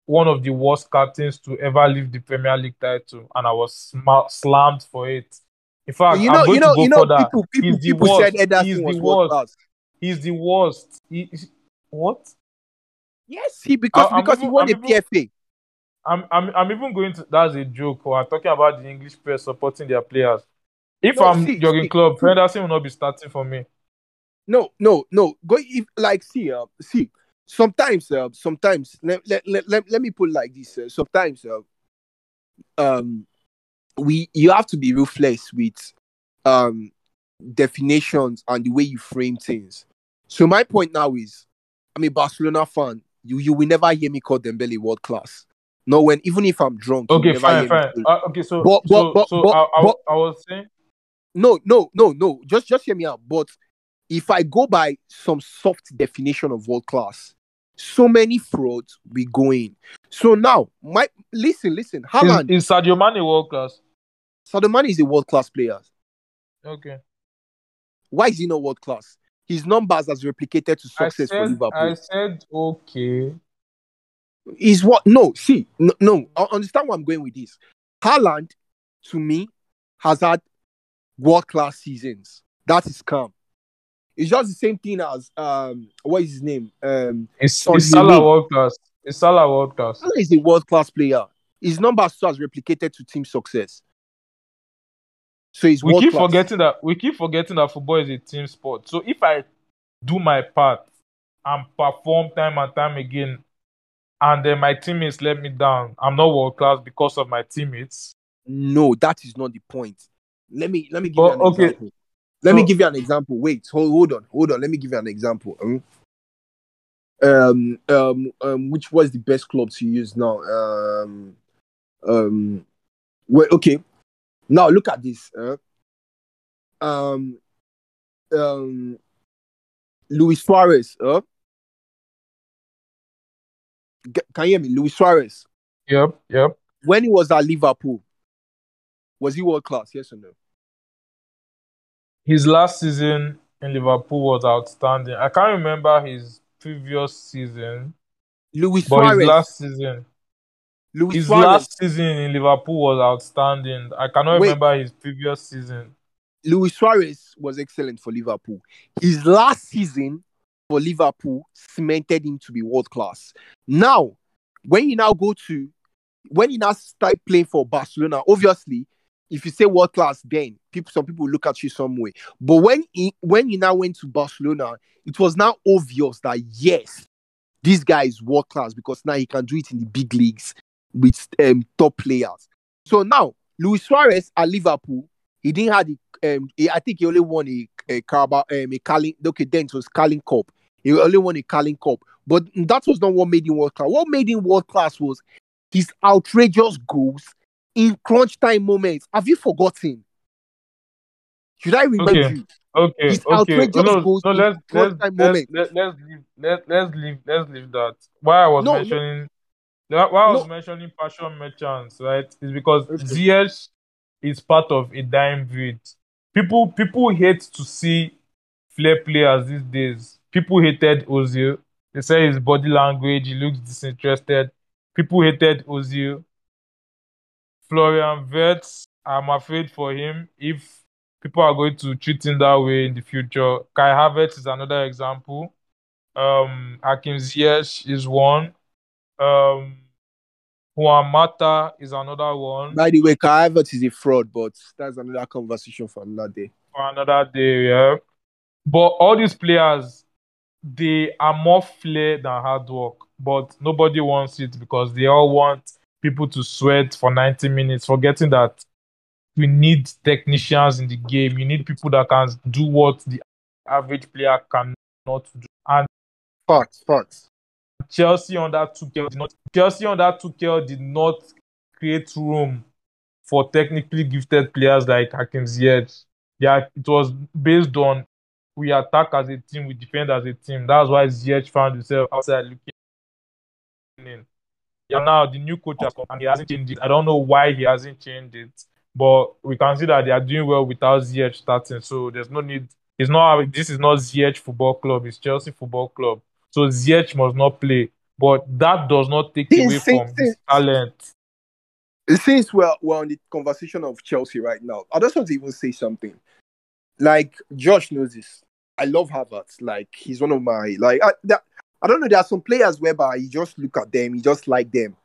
one of the worst captains to ever leave the Premier League title, and I was sma- slammed for it. In fact, you I'm know, going you know, to go you know, people, people, He's the people worst. said Henderson He's the was world worst. class. He's the worst. He, he- what? Yes, he because I- I'm because he won I'm a even- PFA. I'm, I'm, I'm even going to. That's a joke. We're talking about the English press supporting their players. If No, I'm see, Jurgen see, Klopp. Henderson will not be starting for me. No, no, no. Go if like see, uh, see. Sometimes, uh, sometimes let, let, let, let, me put it like this. Uh, sometimes, uh, um, we you have to be ruthless with um definitions and the way you frame things. So my point now is, I'm a Barcelona fan. You you will never hear me call Dembele world class. No, when even if I'm drunk. Okay, fine, fine. Uh, okay, so But- so, but- so but- I, I, but- I was saying, no, no, no, no. Just just hear me out. But if I go by some soft definition of world class, so many frauds we go in. So now, my listen, listen. is, Haaland, is Sadio Mane world class? Sadio Mane is a world class player. Okay. Why is he not world class? His numbers has replicated to success for said, Liverpool. I said, okay. Is what? No, see, no, no. I understand where I'm going with this. Haaland, to me, has had world class seasons. That is calm. It's just the same thing as um, what is his name? Um, Is, Son is Salah world class? Is Salah world class? Salah is a world class player. His numbers has replicated to team success. So he's We keep class. forgetting that we keep forgetting that football is a team sport. So if I do my part and perform time and time again, and then my teammates let me down, I'm not world class because of my teammates. No, that is not the point. Let me let me give you an okay. example. Let me give you an example. Wait, hold, hold on, hold on. Let me give you an example. Um, um, um, um, which was the best club to use now? Um, um, well, okay. Now look at this. Uh, um, um, Luis Suarez. Uh, can you hear me? Luis Suarez. Yep, yep. When he was at Liverpool, was he world class? Yes or no? His last season in Liverpool was outstanding. I can't remember his previous season, Luis but his Suarez. last season, Luis his Suarez. last season in Liverpool was outstanding. I cannot Wait. remember his previous season. Luis Suarez was excellent for Liverpool. His last season for Liverpool cemented him to be world class. Now, when you now go to when he now start playing for Barcelona, obviously, if you say world class, then people some people look at you some way. But when he, when you now went to Barcelona, it was now obvious that yes, this guy is world class because now he can do it in the big leagues with um, top players. So now Luis Suarez at Liverpool, he didn't have the um, he, I think he only won a, a Carabao, um, a Carling. Okay, then it was Carling Cup. He only won a Carling Cup, but that was not what made him world class. What made him world class was his outrageous goals in crunch time moments. Have you forgotten? Should I remind Okay. you? Okay, His okay. outrageous No, no, goals no let's let's let's, let's leave let, let's leave let's leave that. Why I was No, no. why I was mentioning passion merchants, right? Is because Okay. Is part of a dying breed. People people hate to see flair players these days. People hated Ozil. They say his body language, he looks disinterested. people hated Ozil. Florian Wirtz, I'm afraid for him if people are going to treat him that way in the future. Kai Havertz is another example. Um, Hakim Ziyech is one. Um, Juan Mata is another one. By the way, Kai Havertz is a fraud, but that's another conversation for another day. For another day, yeah. But all these players, they are more flair than hard work. But nobody wants it because they all want people to sweat for 90 minutes, forgetting that we need technicians in the game. You need people that can do what the average player cannot do. And Facts, facts. Chelsea under Tuchel did not Chelsea under Tuchel did not create room for technically gifted players like Hakim Ziyech. Yeah, it was based on we attack as a team, we defend as a team. That's why Ziyech found himself outside looking in. Yeah, now the new coach has come and he hasn't changed it. I don't know why he hasn't changed it, but we can see that they are doing well without Ziyech starting. So there's no need. It's not. This is not Ziyech Football Club. It's Chelsea Football Club. So Ziyech must not play. But that does not take away from his talent. Since we're, we're on the conversation of Chelsea right now, I just want to even say something. Like Josh knows this. I love Havertz. Like he's one of my like I, that, I don't know. There are some players whereby you just look at them, you just like them,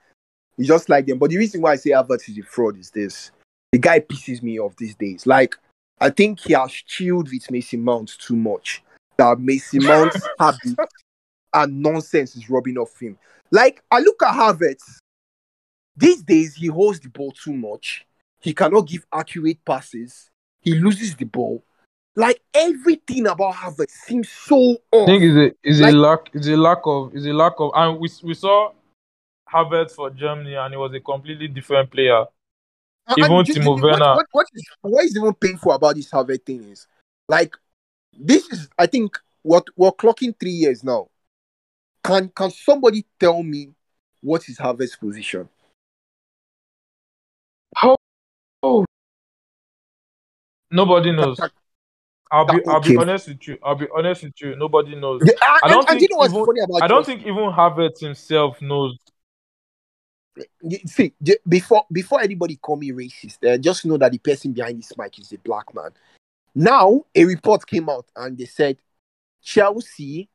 you just like them. But the reason why I say Havertz is a fraud is this: the guy pisses me off these days. Like I think he has chilled with Mason Mount too much. That Mason Mount's habit and nonsense is rubbing off him. Like I look at Havertz. These days he holds the ball too much. He cannot give accurate passes. He loses the ball. Like everything about Havertz seems so off. I think is a is Like- a lack is a lack of is a lack of and we we saw Havertz for Germany and he was a completely different player. And- Even and Timo ju- what- Werner. What, what, is, what is even painful about this Havertz thing is, like, this is, I think, what we're clocking three years now. Can can somebody tell me what is Havertz's position? How? Oh nobody knows. I'll be I'll be honest with you. I'll be honest with you. Nobody knows. The- I, I don't and, and you think know what's even- funny about I don't think even Havertz himself knows. You- see before before anybody call me racist uh, just know that the person behind this mic is a black man now a report came out and they said chelsea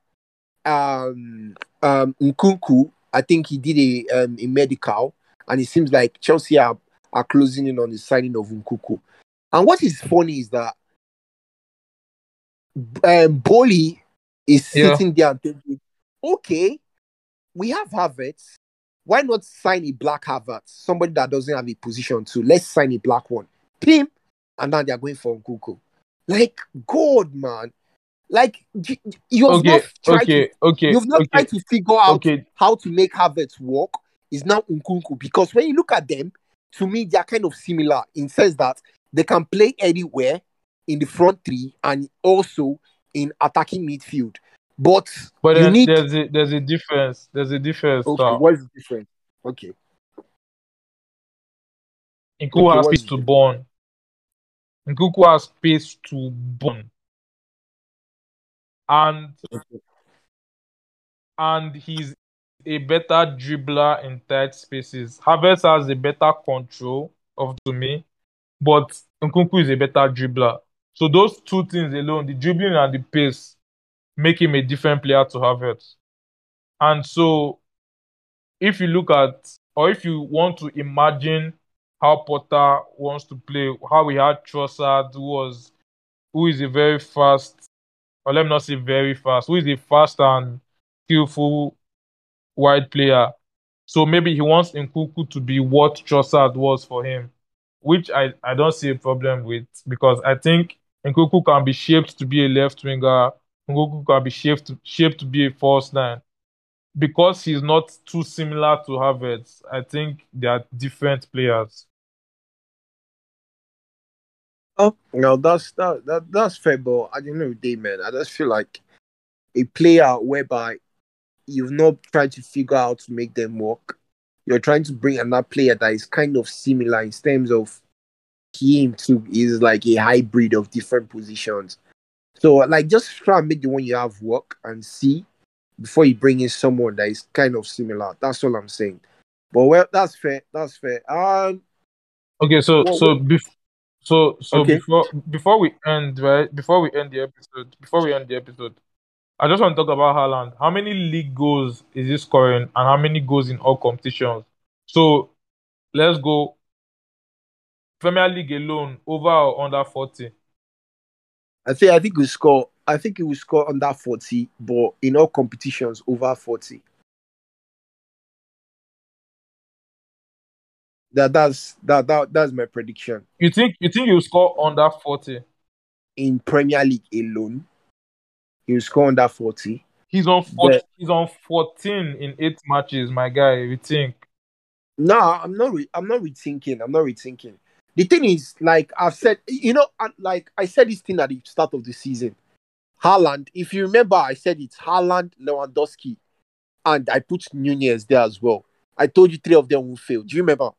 um um nkunku i think he did a um, a medical and it seems like chelsea are, are closing in on the signing of nkunku and what is funny is that um Boehly is Yeah. sitting there and thinking okay we have Havertz why not sign a black Havertz, somebody that doesn't have a position to? Let's sign a black one. Pim, and now they're going for Nkunku. Like God, man. Like you, you have Okay, not tried okay, to, okay, you've not okay, tried to figure out okay. how to make Havertz work. Is now Nkunku because when you look at them, to me they are kind of similar in sense that they can play anywhere in the front three and also in attacking midfield. But But you then need there's a there's a difference. There's a difference. okay. now. What is the difference? Okay. Nkunku Okay, has space to burn. Nkunku has space to burn. And and he's a better dribbler in tight spaces. Havertz has a better control of to me, but Nkunku is a better dribbler. So those two things alone, the dribbling and the pace, make him a different player to Havertz. And so if you look at or if you want to imagine how Potter wants to play, how we had Trossard, who was who is a very fast, or let me not say very fast, who is a fast and skillful wide player. So maybe he wants Nkunku to be what Trossard was for him, which I, I don't see a problem with because I think Nkunku can be shaped to be a left winger. Nkunku can be shaped shaped to be a false nine. Because he's not too similar to Havertz, I think they are different players. Oh, no, that's that, that that's fair, but end of the day, man, I just feel like a player whereby you've not tried to figure out to make them work. You're trying to bring another player that is kind of similar in terms of him too is like a hybrid of different positions. So like just try and make the one you have work and see before you bring in someone that is kind of similar. That's all I'm saying. But well, that's fair. That's fair. Um, Okay, so Well, so bef- so so Okay. before before we end right before we end the episode before we end the episode, I just want to talk about Haaland. How many league goals is he scoring, and how many goals in all competitions? So let's go. Premier League alone, over or under forty? I think I think we score. I think he will score under forty, but in all competitions over forty. That that's that, that that's my prediction You think you think he'll score under forty? in Premier League alone. He will score under forty. He's on 14, Yeah. he's on fourteen in eight matches, my guy. We think. No, I'm not. Re- I'm not rethinking. I'm not rethinking. The thing is, like I've said, you know, like I said this thing at the start of the season. Haaland, if you remember, I said it's Haaland, Lewandowski, and I put Nunez there as well. I told you three of them will fail. Do you remember?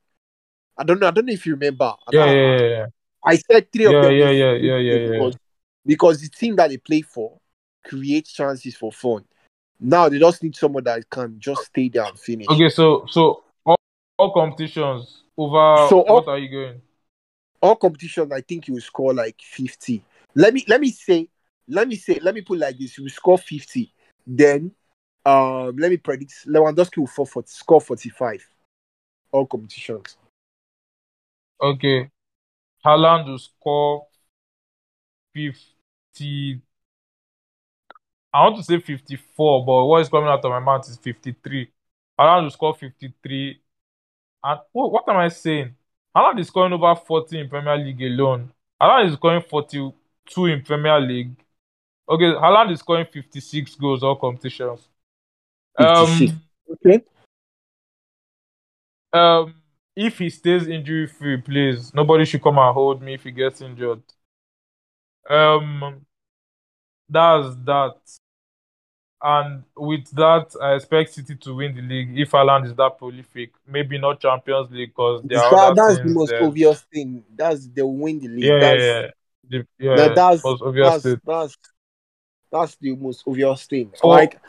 I don't know. I don't know if you remember. Yeah, I, yeah, yeah, yeah. I said three of them. yeah, yeah, yeah, yeah, yeah. Because, because the team that they play for creates chances for fun. Now they just need someone that can just stay there and finish. Okay, so so all, all competitions over. So all- what are you going? All competitions, I think he will score like 50. Let me let me say, let me say, let me put like this: he will score 50. Then um let me predict Lewandowski will for, score 45. All competitions. Okay, Haaland will score fifty. I want to say fifty-four, but what is coming out of my mouth is fifty-three. Haaland will score fifty-three. And what, what am I saying? Haaland is scoring over forty in Premier League alone. Haaland is scoring forty-two in Premier League. Okay, Haaland is scoring fifty-six goals all competitions. 56. Um, Okay. um, if he stays injury free, please, nobody should come and hold me if he gets injured. Um, that's that. And with that, I expect City to win the league if Haaland is that prolific. Maybe not Champions League because That- that's the most there. obvious thing. That's the win the league. Yeah, that's, yeah. The, yeah, that- that's, most obvious that's, thing. that's that's the most obvious thing. For- like,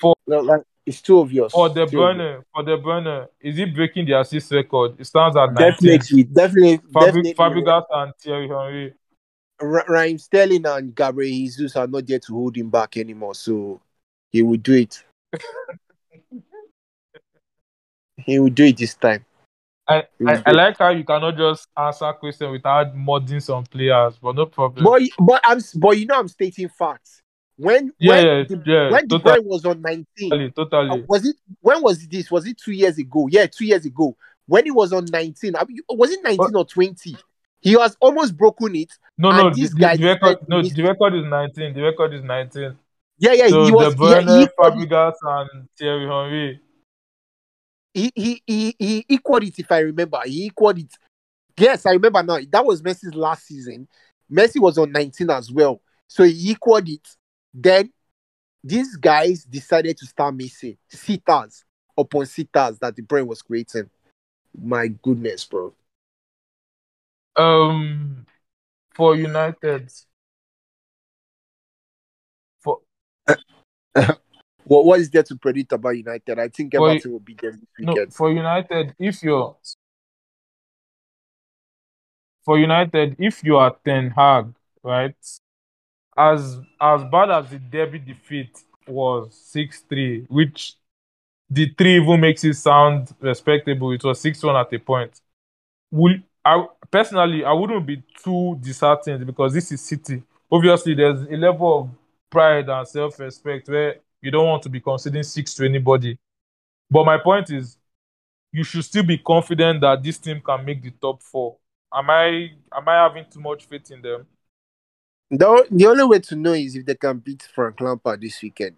for- like it's too obvious. For obvious. Bruyne, for De Bruyne, is he breaking the assist record? It stands at 19. Definitely, definitely, Fabri- definitely. Fabregas and Thierry Henry. R- Raheem Sterling and Gabriel Jesus are not there to hold him back anymore, so he will do it. he will do it this time. I, I, I like how you cannot just answer question without modding some players, but no problem. But but I'm but you know I'm stating facts. When yeah, when yeah, the, yeah, when the totally, boy was on 19, uh, totally. was it when was this? Was it two years ago? Yeah, two years ago. When he was on 19, I mean, was it 19 or 20? He has almost broken it. No, no, this the, guy the record, no, the record is 19. The record is 19. Yeah, yeah, So he was. De yeah, he. Fabregas, and Thierry Henry. he, he, he, he equaled it, if I remember. He equaled it. Yes, I remember now. That was Messi's last season. Messi was on 19 as well. So he equaled it. Then these guys decided to start missing sitters upon sitters that De Bruyne was creating. My goodness, bro. Um, for United, for What, what is there to predict about United? I think For- Everton will be them this no, for United, if you're for United, if you are Ten Hag, right, as as bad as the derby defeat was six three, which the three even makes it sound respectable. It was six one at a point. Will I personally I wouldn't be too disheartened because this is City. Obviously, there's a level of pride and self-respect where you don't want to be conceding six to anybody. But my point is, you should still be confident that this team can make the top four. Am I am I having too much faith in them? The, the only way to know is if they can beat Frank Lampard this weekend.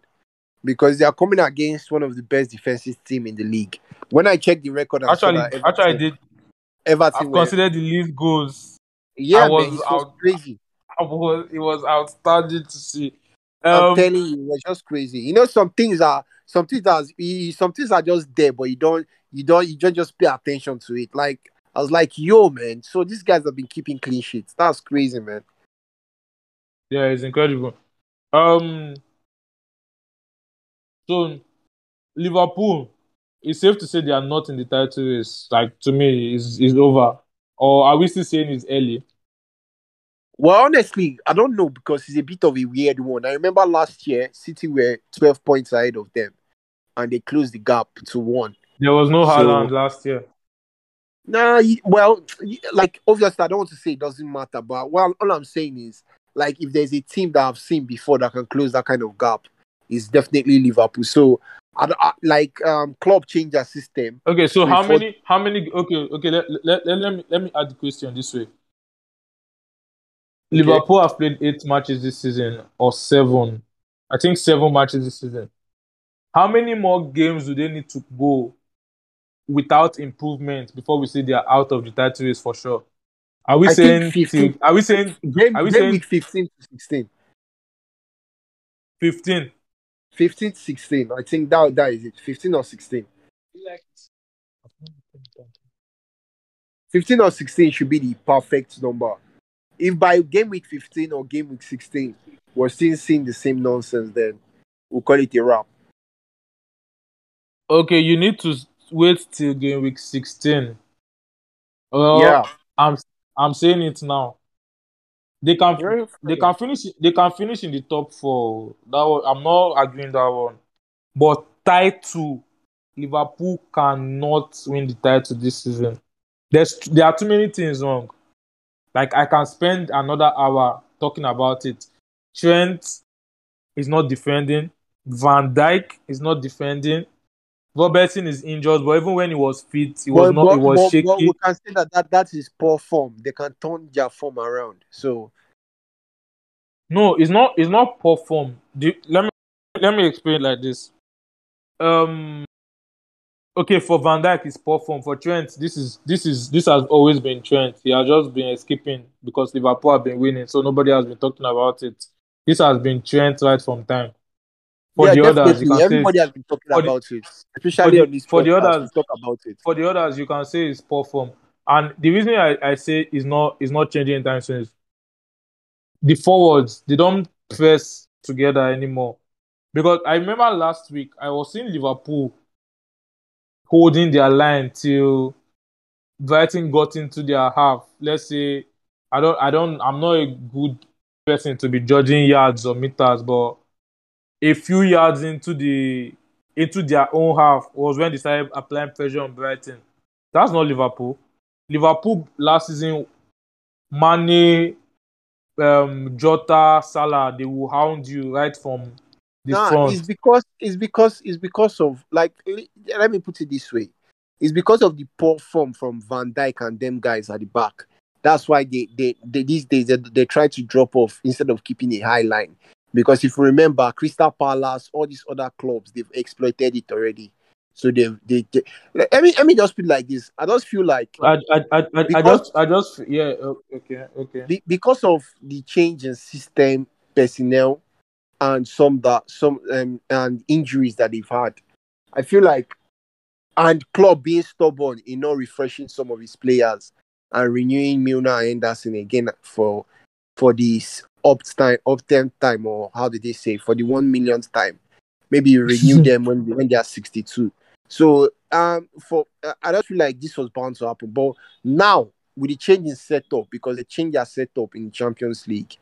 Because they are coming against one of the best defensive team in the league. When I checked the record, Actually, actually, I did. Everton I've considered the least goals. Yeah, I was man, it was out- crazy. I was, it was outstanding to see. I'm Um, telling you, it was just crazy. You know, some things are some things are some things are just there, but you don't you don't you don't just pay attention to it. Like I was like, yo, man. So these guys have been keeping clean sheets. That's crazy, man. Yeah, it's incredible. Um, so Liverpool, it's safe to say they are not in the title race. Like to me, is is over. Or are we still saying it's early? Well, honestly, I don't know because it's a bit of a weird one. I remember last year, City were 12 points ahead of them and they closed the gap to one. There was no So- last year. Nah, well, like obviously, I don't want to say it doesn't matter, but well, all I'm saying is, like, if there's a team that I've seen before that can close that kind of gap, it's definitely Liverpool. So, I, don't- I like um Klopp change their system. Okay, so how many? How many? Okay, okay. Let, let, let, let me let me add the question this way. Liverpool have played eight matches this season, or seven. I think seven matches this season. How many more games do they need to go without improvement before we say they are out of the title race for sure? Are we I saying? think 15. are we saying Game, Are we game saying- week 15 to 16. fifteen? 15 to 16. I think that that is it. 15 or 16. 15 or 16 should be the perfect number. If by game week 15 or game week 16 we're still seeing the same nonsense, then we'll call it a wrap. Okay, you need to wait till game week sixteen. Well, yeah. I'm I'm saying it now. They can they can finish they can finish in the top four. That one, I'm not arguing that one. But title, Liverpool cannot win the title this season. There's there are too many things wrong. Like I can spend another hour talking about it. Trent is not defending. Van Dijk is not defending. Robertson is injured, but even when he was fit, he was But- not. but- He was but- shaky. but we can say that, that that is poor form. They can turn their form around. So No, it's not. It's not poor form. Let me let me explain it like this. Um, okay, for Van Dijk, it's poor form. For Trent, this is this is this has always been Trent. He has just been escaping because Liverpool have been winning, so nobody has been talking about it. This has been Trent right from time. For yeah, the others, you can say everybody has been talking the- about it, especially the- on this for the others- talk about it. for the others, you can say it's poor form. And the reason I, I say is not is not changing anytime soon the forwards they don't press together anymore. Because I remember last week I was seeing Liverpool holding their line till Brighton got into their half. Let's say I don't I don't I'm not a good person to be judging yards or meters, but a few yards into the into their own half was when they started applying pressure on Brighton. That's not Liverpool. Liverpool last season, Mane, um, Jota, Salah, they will hound you right from the Nah, front. it's because it's because it's because of like let me put it this way. It's because of the poor form from Van Dijk and them guys at the back. That's why they they, they these days they, they try to drop off instead of keeping a high line. Because if you remember, Crystal Palace, all these other clubs, they've exploited it already. So they've they, they let me let me just put it like this. I just feel like I, I, I, I, I just, I just, yeah, okay, okay. be, because of the change in system personnel and some that some um, and injuries that they've had i feel like and Klopp being stubborn in not refreshing some of his players and renewing Milner and Henderson again for for this up time up term time or how did they say for the one millionth time maybe you renew them when when they are 62 so um for uh, i just feel like this was bound to happen but now with the change in setup because they changed their setup in Champions League.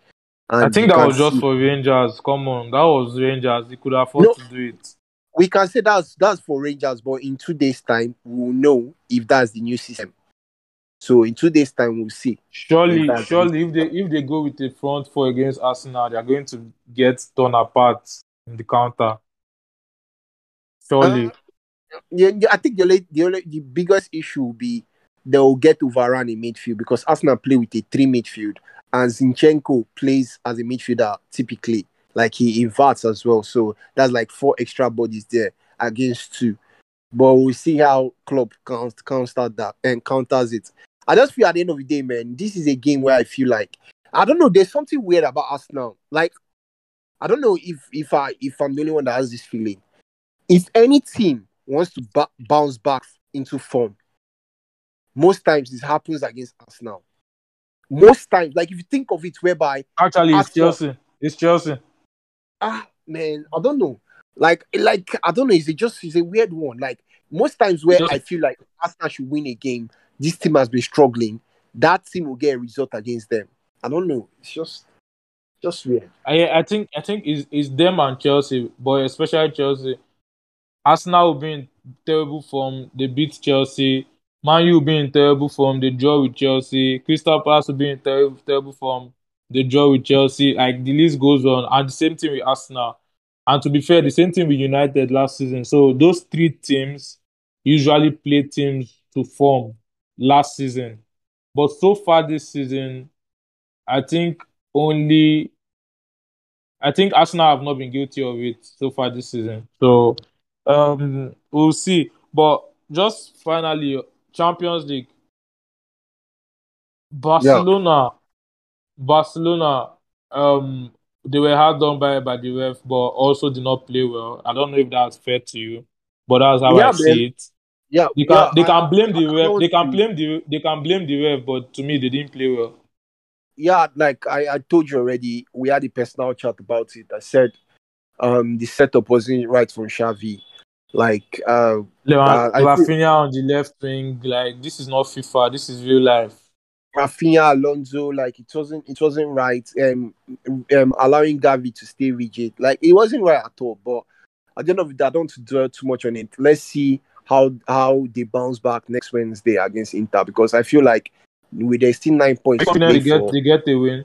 I think that can was just see- for Rangers. Come on, that was Rangers. They could afford No. to do it. we can say that's that's for Rangers, but in two days' time we'll know if that's the new system. So in two days' time we'll see. Surely, surely, if they if they go with a front four against Arsenal, they are going to get torn apart in the counter. Surely, Uh, Yeah, I think the only, the only, the biggest issue will be they'll get to Varane in midfield because Arsenal play with a three midfield and Zinchenko plays as a midfielder typically, like he inverts as well. So that's like four extra bodies there against two. But we'll see how Klopp counters counter that and counters it. I just feel at the end of the day, man, this is a game where I feel like I don't know. There's something weird about Arsenal. Like I don't know if if I if I'm the only one that has this feeling. If any team wants to ba- bounce back into form, most times this happens against Arsenal. Most times, like if you think of it, whereby actually, it's Chelsea. It's Chelsea. ah man, I don't know. Like, like I don't know. Is it just is a weird one? Like most times where I feel like Arsenal should win a game, this team has been struggling. That team will get a result against them. I don't know. It's just, just weird. I I think I think it's, it's them and Chelsea, but especially Chelsea. Arsenal will be in terrible form. They beat Chelsea. Man U will be in terrible form. They draw with Chelsea. Crystal Palace will be in terrible terrible form. They draw with Chelsea. Like the list goes on, and the same thing with Arsenal. And to be fair, the same thing with United last season. So those three teams usually play teams to form last season. But so far this season, I think only I think Arsenal have not been guilty of it so far this season. So um we'll see. But just finally, Champions League. Barcelona Barcelona um they were hard done by by the ref, but also did not play well. I don't know if that's fair to you, but that's how Yeah, I man. see it. Yeah, They can yeah, they I- can blame the ref. They can blame the they can blame the ref, but to me they didn't play well. yeah, like I, I told you already, we had a personal chat about it. I said um the setup wasn't right from Xavi. Like uh Uh, Raphinha on the left wing, like this is not FIFA. This is real life. Raphinha, Alonso, like it wasn't it wasn't right. Um, um allowing Gavi to stay rigid, like it wasn't right at all. But at the end of it, I don't dwell too much on it. Let's see how how they bounce back next Wednesday against Inter because I feel like with there's still nine Are points you confident they get for. they get the win?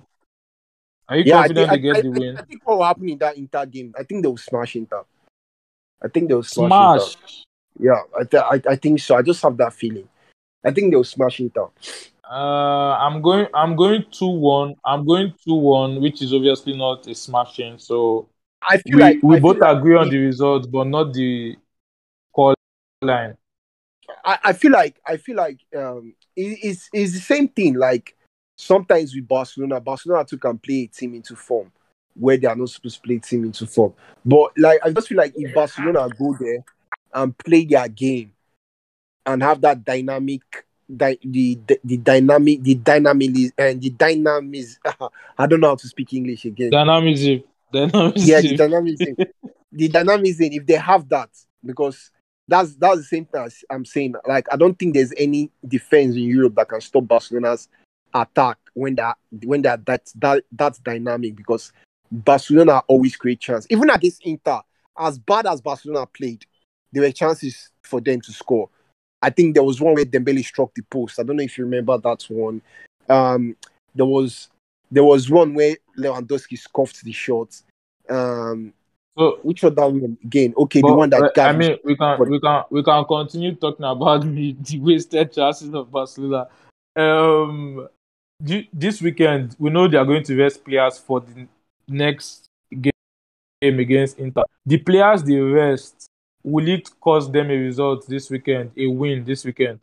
Are you Yeah, I confident think, they get I, the I- win? I think what will happen in that Inter game, I think they will smash Inter. I think they will smash, Smash. Inter. Yeah, I, th- I I think so. I just have that feeling. I think they will smash Inter. Uh, I'm going. I'm going two one. I'm going two one, which is obviously not a smashing. So I feel we like we I feel both like agree on it- the result, but not the call line. I, I feel like I feel like um it, it's it's the same thing. Like sometimes with Barcelona, Barcelona too can play a team into form where they are not supposed to play a team into form. But like I just feel like if Barcelona go there and play their game and have that dynamic di- the, the the dynamic the dynamic and the dynamics I don't know how to speak English again. Dynamism. Dynamism. yeah, the dynamism. the dynamism, if they have that, because that's that's the same thing as I'm saying. Like, I don't think there's any defense in Europe that can stop Barcelona's attack when that when that that that that's dynamic because Barcelona always create chance. Even against Inter, as bad as Barcelona played, there were chances for them to score. I think there was one where Dembele struck the post. I don't know if you remember that one. Um, there was there was one where Lewandowski scuffed the shot. Um, So, which one that one again? Okay, the one that uh, I mean, we can but- we can we can continue talking about the, the wasted chances of Barcelona. Um, this weekend we know they are going to rest players for the next game against Inter. The players they rest will it cost them a result this weekend, a win this weekend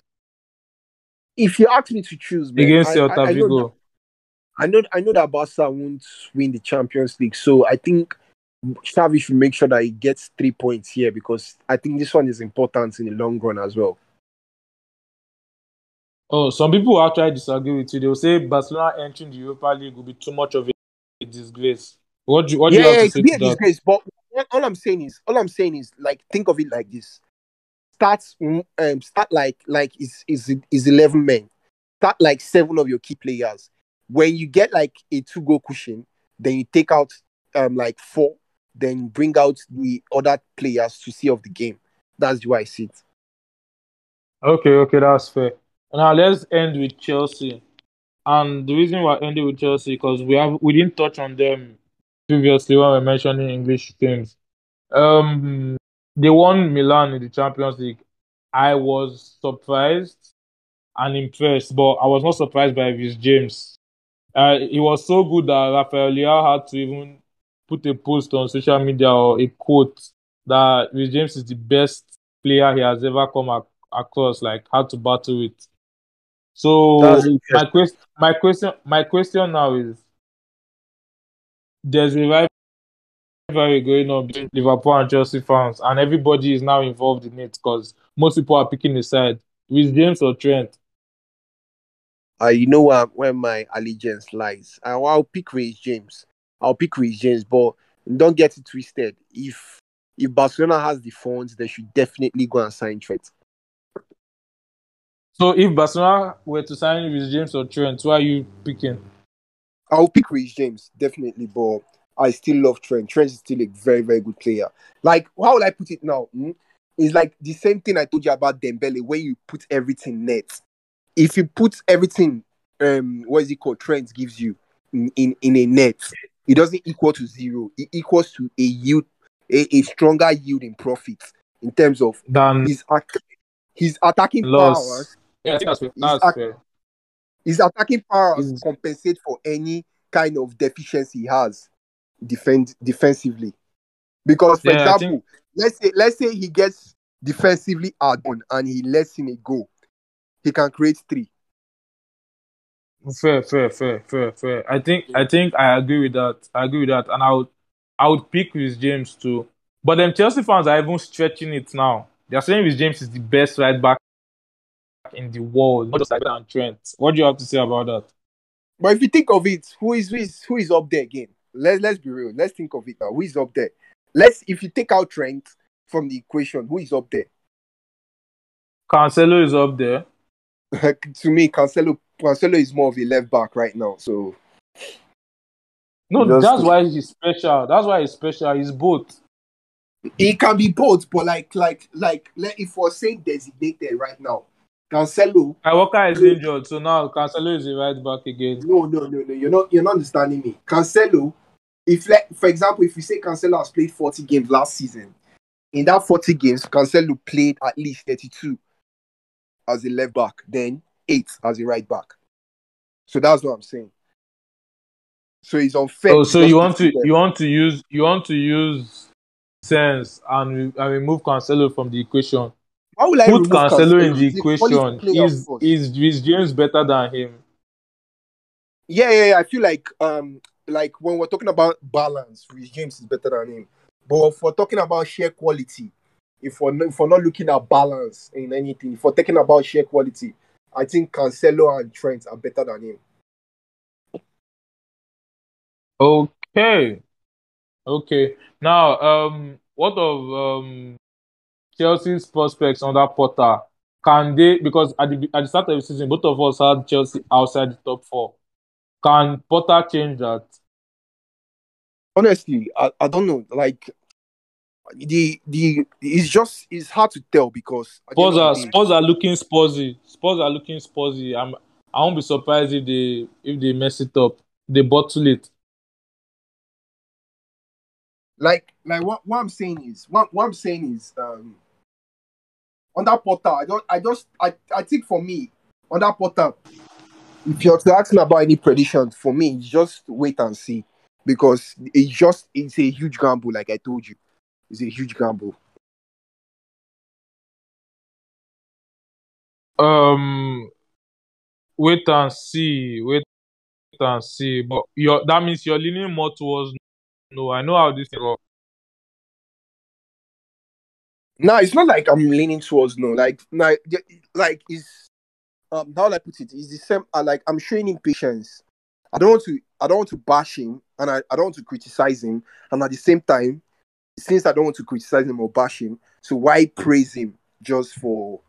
if you ask me to choose, man, against I, Celta I, I, know Vigo? that, I know I know that Barca won't win the Champions League, so I think Xavi should make sure that he gets three points here because I think this one is important in the long run as well. Oh, some people will actually disagree with you. They will say Barcelona entering the Europa League will be too much of a disgrace. What do, what do yeah, you have yeah, to it say could be to a disgrace, but all- all I'm saying is, all I'm saying is, like, think of it like this: start, mm, um, start like like is is is eleven men. Start like seven of your key players. When you get like a two goal cushion, then you take out um like four, then bring out the other players to see of the game. That's the way I see it. Okay, okay, that's fair. Now let's end with Chelsea. And the reason we're ending with Chelsea because we have we didn't touch on them previously when we were mentioning English teams. Um, they won Milan in the Champions League. I was surprised and impressed, but I was not surprised by Reece James. Uh, he was so good that Rafael had to even put a post on social media or a quote that Reece James is the best player he has ever come ac- across, like how to battle with. So That's my question, my question, my question now is: There's a rivalry going on between Liverpool and Chelsea fans, and everybody is now involved in it because most people are picking a side. With James or Trent? Uh, you know where, where my allegiance lies. I, I'll pick Ray James. I'll pick Ray James, but don't get it twisted. If if Barcelona has the funds, they should definitely go and sign Trent. So if Barcelona were to sign with James or Trent, who are you picking? I'll pick Reece James definitely, but I still love Trent. Trent is still a very very good player. Like how would I put it now? Hmm? It's like the same thing I told you about Dembele, where you put everything net. If you put everything, um, what is it called? Trent gives you in, in, in a net, it doesn't equal to zero. It equals to a yield, a, a stronger yield in profits in terms of Then his ac- his attacking Loss. powers. yeah, I think that's fair. He's That's act- fair. His attacking powers He's- compensate for any kind of deficiency he has defend defensively. Because for Yeah, example, think- let's say let's say he gets defensively outdone and he lets in a goal, he can create three. Fair, fair, fair, fair, fair. I think I think I agree with that. I agree with that, and I would I would pick Reece James too. But then Chelsea fans are even stretching it now. They are saying Reece James is the best right back in the world, not just like that and Trent. What do you have to say about that? But if you think of it, who is who is who is up there again? Let's let's be real. Let's think of it now. Who is up there? Let's if you take out Trent from the equation, who is up there? Cancelo is up there. to me, Cancelo Cancelo is more of a left back right now. So No, Just- that's why he's special. That's why he's special. He's both. He can be both, but like like like let if we're saying designated right now, Cancelo. Walker is injured, so now Cancelo is the right back again. No, no, no, no. You're not you're not understanding me. Cancelo, if like for example, if you say Cancelo has played 40 games last season, in that 40 games, Cancelo played at least 32 as a left back, then eight as a right back. So that's what I'm saying. So it's unfair. So, so you want to them. you want to use you want to use sense and, and remove Cancelo from the equation. Why would I Put remove Cancelo in the He's the quality equation. player, Is is is James better than him? Yeah, yeah, yeah. I feel like um like when we're talking about balance, Reece James is better than him. But if we're talking about sheer quality, if we're not, if we're not looking at balance in anything, if we're talking about sheer quality, I think Cancelo and Trent are better than him. Okay, okay. Now, um, what of um Chelsea's prospects under Potter? Can they because at the at the start of the season, both of us had Chelsea outside the top four. Can Potter change that? Honestly, I, I don't know. Like the the it's just it's hard to tell because Spurs are day- Spurs are looking Spursy. Spurs are looking Spursy. I'm I won't be surprised if they if they mess it up. They bottle it. like like what, what I'm saying is what, what I'm saying is um under Potter, I don't I just I, I think for me, under Potter, if you're to ask me about any predictions, for me, just wait and see. Because it's just it's a huge gamble, like I told you. It's a huge gamble. Um, wait and see. Wait and see. But you're that means you're leaning more towards no. I know how this thing works. No, it's not like I'm leaning towards no. Like, like, like is um how I put it? Is the same. Uh, like I'm showing him patience. I don't want to. I don't want to bash him, and I, I don't want to criticize him. And at the same time, since I don't want to criticize him or bash him, so why praise him just for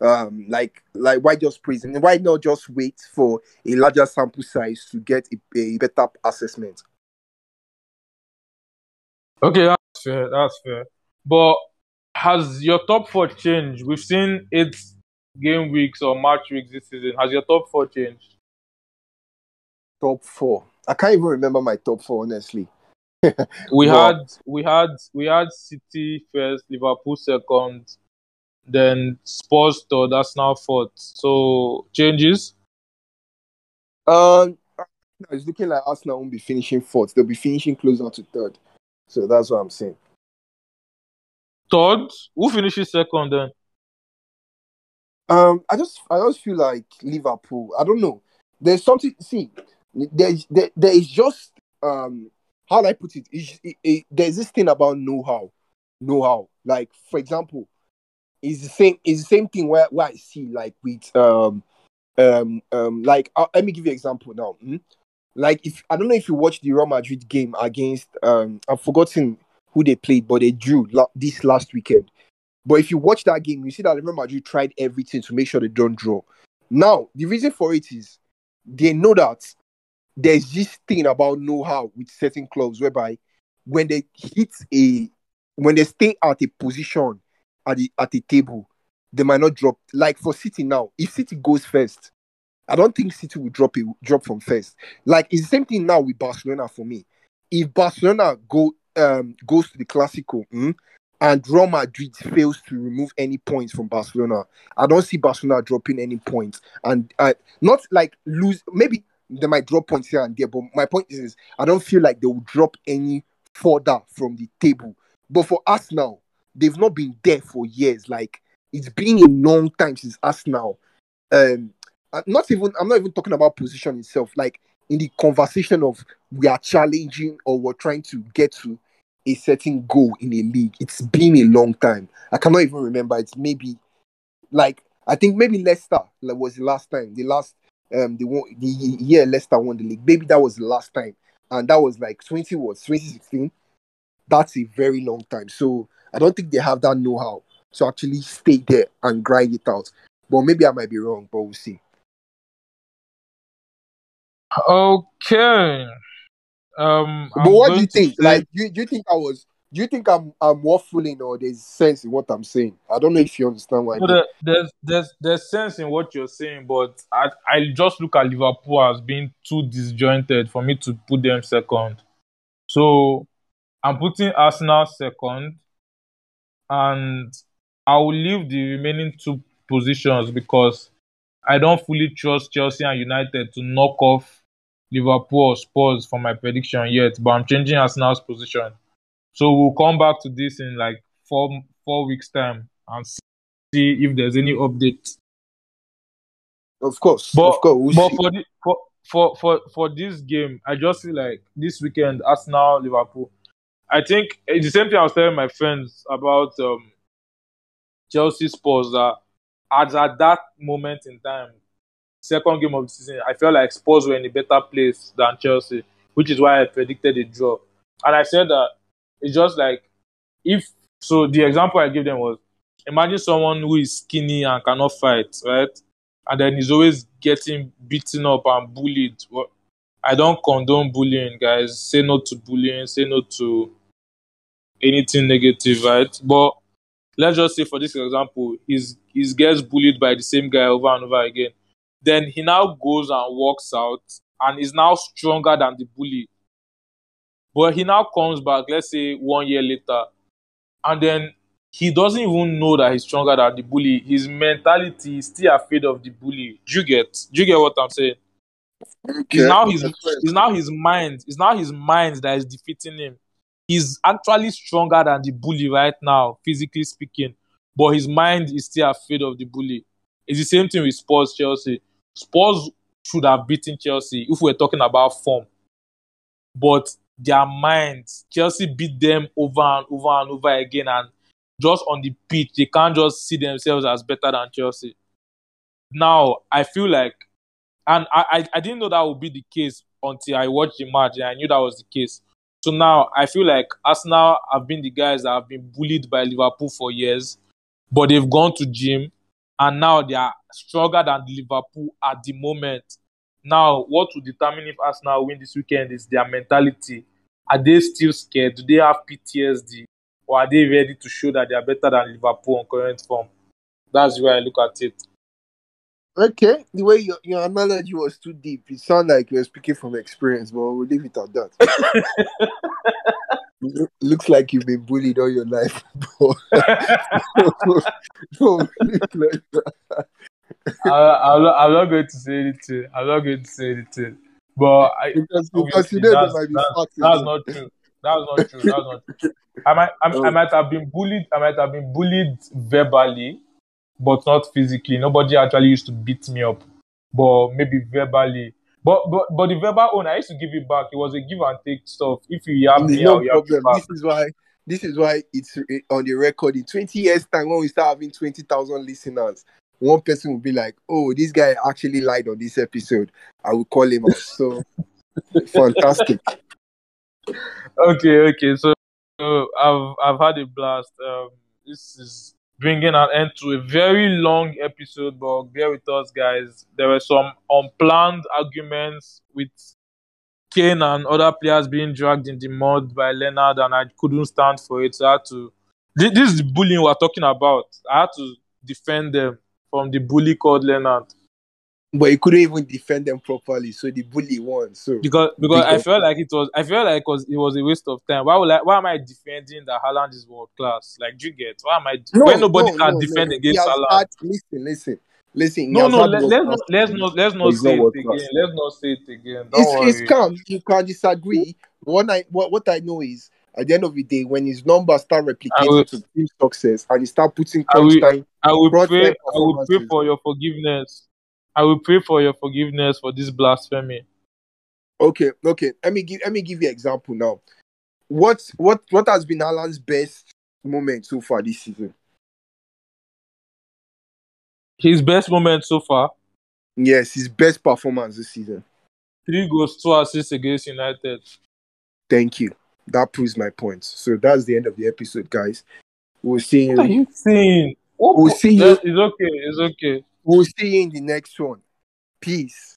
um like like why just praise him? Why not just wait for a larger sample size to get a, a better assessment? Okay, that's fair. That's fair. But has your top four changed? We've seen eight game weeks or match weeks this season. Has your top four changed? Top four. I can't even remember my top four honestly. We had we had we had City first, Liverpool second, then Spurs third, Arsenal fourth. So changes. Um, it's looking like Arsenal won't be finishing fourth. They'll be finishing closer to third. So that's what I'm saying. Third, who finishes second then? Um, I just, I just feel like Liverpool. I don't know. There's something. See, there's, there, there is just um, how do I put it? It's, it, it? There's this thing about know-how, know-how. Like for example, it's the same. It's the same thing where, where I see like with um, um, um, like uh, let me give you an example now. hmm? Like if I don't know if you watched the Real Madrid game against um, I've forgotten who they played, but they drew la- this last weekend. But if you watch that game, you see that Real Madrid tried everything to make sure they don't draw. Now, the reason for it is they know that there's this thing about know-how with certain clubs whereby when they hit a when they stay at a position at the at the table, they might not drop. Like for City now, if City goes first, I don't think City will drop it drop from first. Like it's the same thing now with Barcelona for me. If Barcelona go um goes to the Clasico mm, and Real Madrid fails to remove any points from Barcelona, I don't see Barcelona dropping any points. And uh, not like lose maybe they might drop points here and there, but my point is, is I don't feel like they will drop any further from the table. But for Arsenal, they've not been there for years. Like it's been a long time since Arsenal. Um, uh, not even I'm not even talking about position itself. Like in the conversation of we are challenging or we're trying to get to a certain goal in a league. It's been a long time. I cannot even remember. It's maybe like I think maybe Leicester like, was the last time. The last um the one the year Leicester won the league. Maybe that was the last time, and that was like 20 was 2016. That's a very long time. So I don't think they have that know-how to actually stay there and grind it out. But maybe I might be wrong, but we'll see. Okay. Um, But I'm what do you think? say- Like, do you, do you think I was? Do you think I'm I'm waffling or there's sense in what I'm saying? I don't know if you understand what mean. there, there's there's there's sense in what you're saying, but I I just look at Liverpool as being too disjointed for me to put them second. So I'm putting Arsenal second, and I will leave the remaining two positions because I don't fully trust Chelsea and United to knock off Liverpool or Spurs for my prediction yet. But I'm changing Arsenal's position. So we'll come back to this in like four four weeks time and see if there's any update. Of course, But of course, we'll but see. for, the, for for for for this game, I just feel like this weekend Arsenal Liverpool. I think it's the same thing I was telling my friends about um, Chelsea Spurs that at, at that moment in time, second game of the season, I felt like Spurs were in a better place than Chelsea, which is why I predicted a draw. And I said that it's just like if so. The example I gave them was imagine someone who is skinny and cannot fight, right? And then he's always getting beaten up and bullied. Well, I don't condone bullying, guys. Say no to bullying. Say no to anything negative, right? But let's just say, for this example, he's he gets bullied by the same guy over and over again. Then he now goes and walks out and is now stronger than the bully. But he now comes back, let's say one year later, and then he doesn't even know that he's stronger than the bully. His mentality is still afraid of the bully. Do you get? Do you get what I'm saying? Okay. It's now his it's now his mind. It's now his mind that is defeating him. He's actually stronger than the bully right now, physically speaking. But his mind is still afraid of the bully. It's the same thing with Spurs Chelsea. Spurs should have beaten Chelsea if we're talking about form. But their minds, Chelsea beat them over and over and over again, and just on the pitch, they can't just see themselves as better than Chelsea. Now, I feel like and I, I, I didn't know that would be the case until I watched the match and I knew that was the case. So now I feel like Arsenal have been the guys that have been bullied by Liverpool for years, but they've gone to gym and now they are stronger than Liverpool at the moment. Now, what will determine if Arsenal win this weekend is their mentality. Are they still scared? Do they have PTSD? Or are they ready to show that they are better than Liverpool on current form? That's where I look at it. Okay, the way your, your analogy was too deep, it sounded like you were speaking from experience, but we'll leave it at that. Looks like you've been bullied all your life. but- Don't look like that. I, I'm, not, I'm not going to say anything. I'm not going to say anything. But I, because, because you know that's, might be that's, facts. in that's not true. That's not true. That's not true. I might, I, I might have been bullied. I might have been bullied verbally, but not physically. Nobody actually used to beat me up, but maybe verbally. But but but the verbal one, I used to give it back. It was a give and take stuff. If you have me, no problem. back. This is why. This is why it's eh, on the record. In 20 years' time, when we start having 20,000 listeners, one person will be like, "Oh, this guy actually lied on this episode." I will call him. So fantastic. Okay, okay. So So I've I've had a blast. Um, this is bringing an end to a very long episode, but bear with us, guys. There were some unplanned arguments with Kane and other players being dragged in the mud by Leonard, and I couldn't stand for it. So I had to. This, this is the bullying we're talking about. I had to defend them from the bully called Leonard. But he couldn't even defend them properly, so the bully won. So because because I felt like it was I felt like it was, it was a waste of time. Why would I, why am I defending that Haaland is world class? Like do you get why am I when nobody no, can no, defend no. against Haaland? had- listen, listen, listen. no no let, let's, not let's not let's not say it again. class. Let's not say it again. Don't It's worry. it's calm. You can disagree. What I what, what I know is at the end of the day, when his numbers start replicating will- to team success and he start putting I will- crunch time, I will pray. I will pray for your forgiveness. I will pray for your forgiveness for this blasphemy. okay, okay. Let me give let me give you an example now. What what what has been Haaland's best moment so far this season? His best moment so far: Yes, his best performance this season. three goals, two assists against United. Thank you. That proves my point. So that's the end of the episode, guys. We'll see What are you. you saying? We'll see you. It's okay. It's okay. We'll see you in the next one. Peace.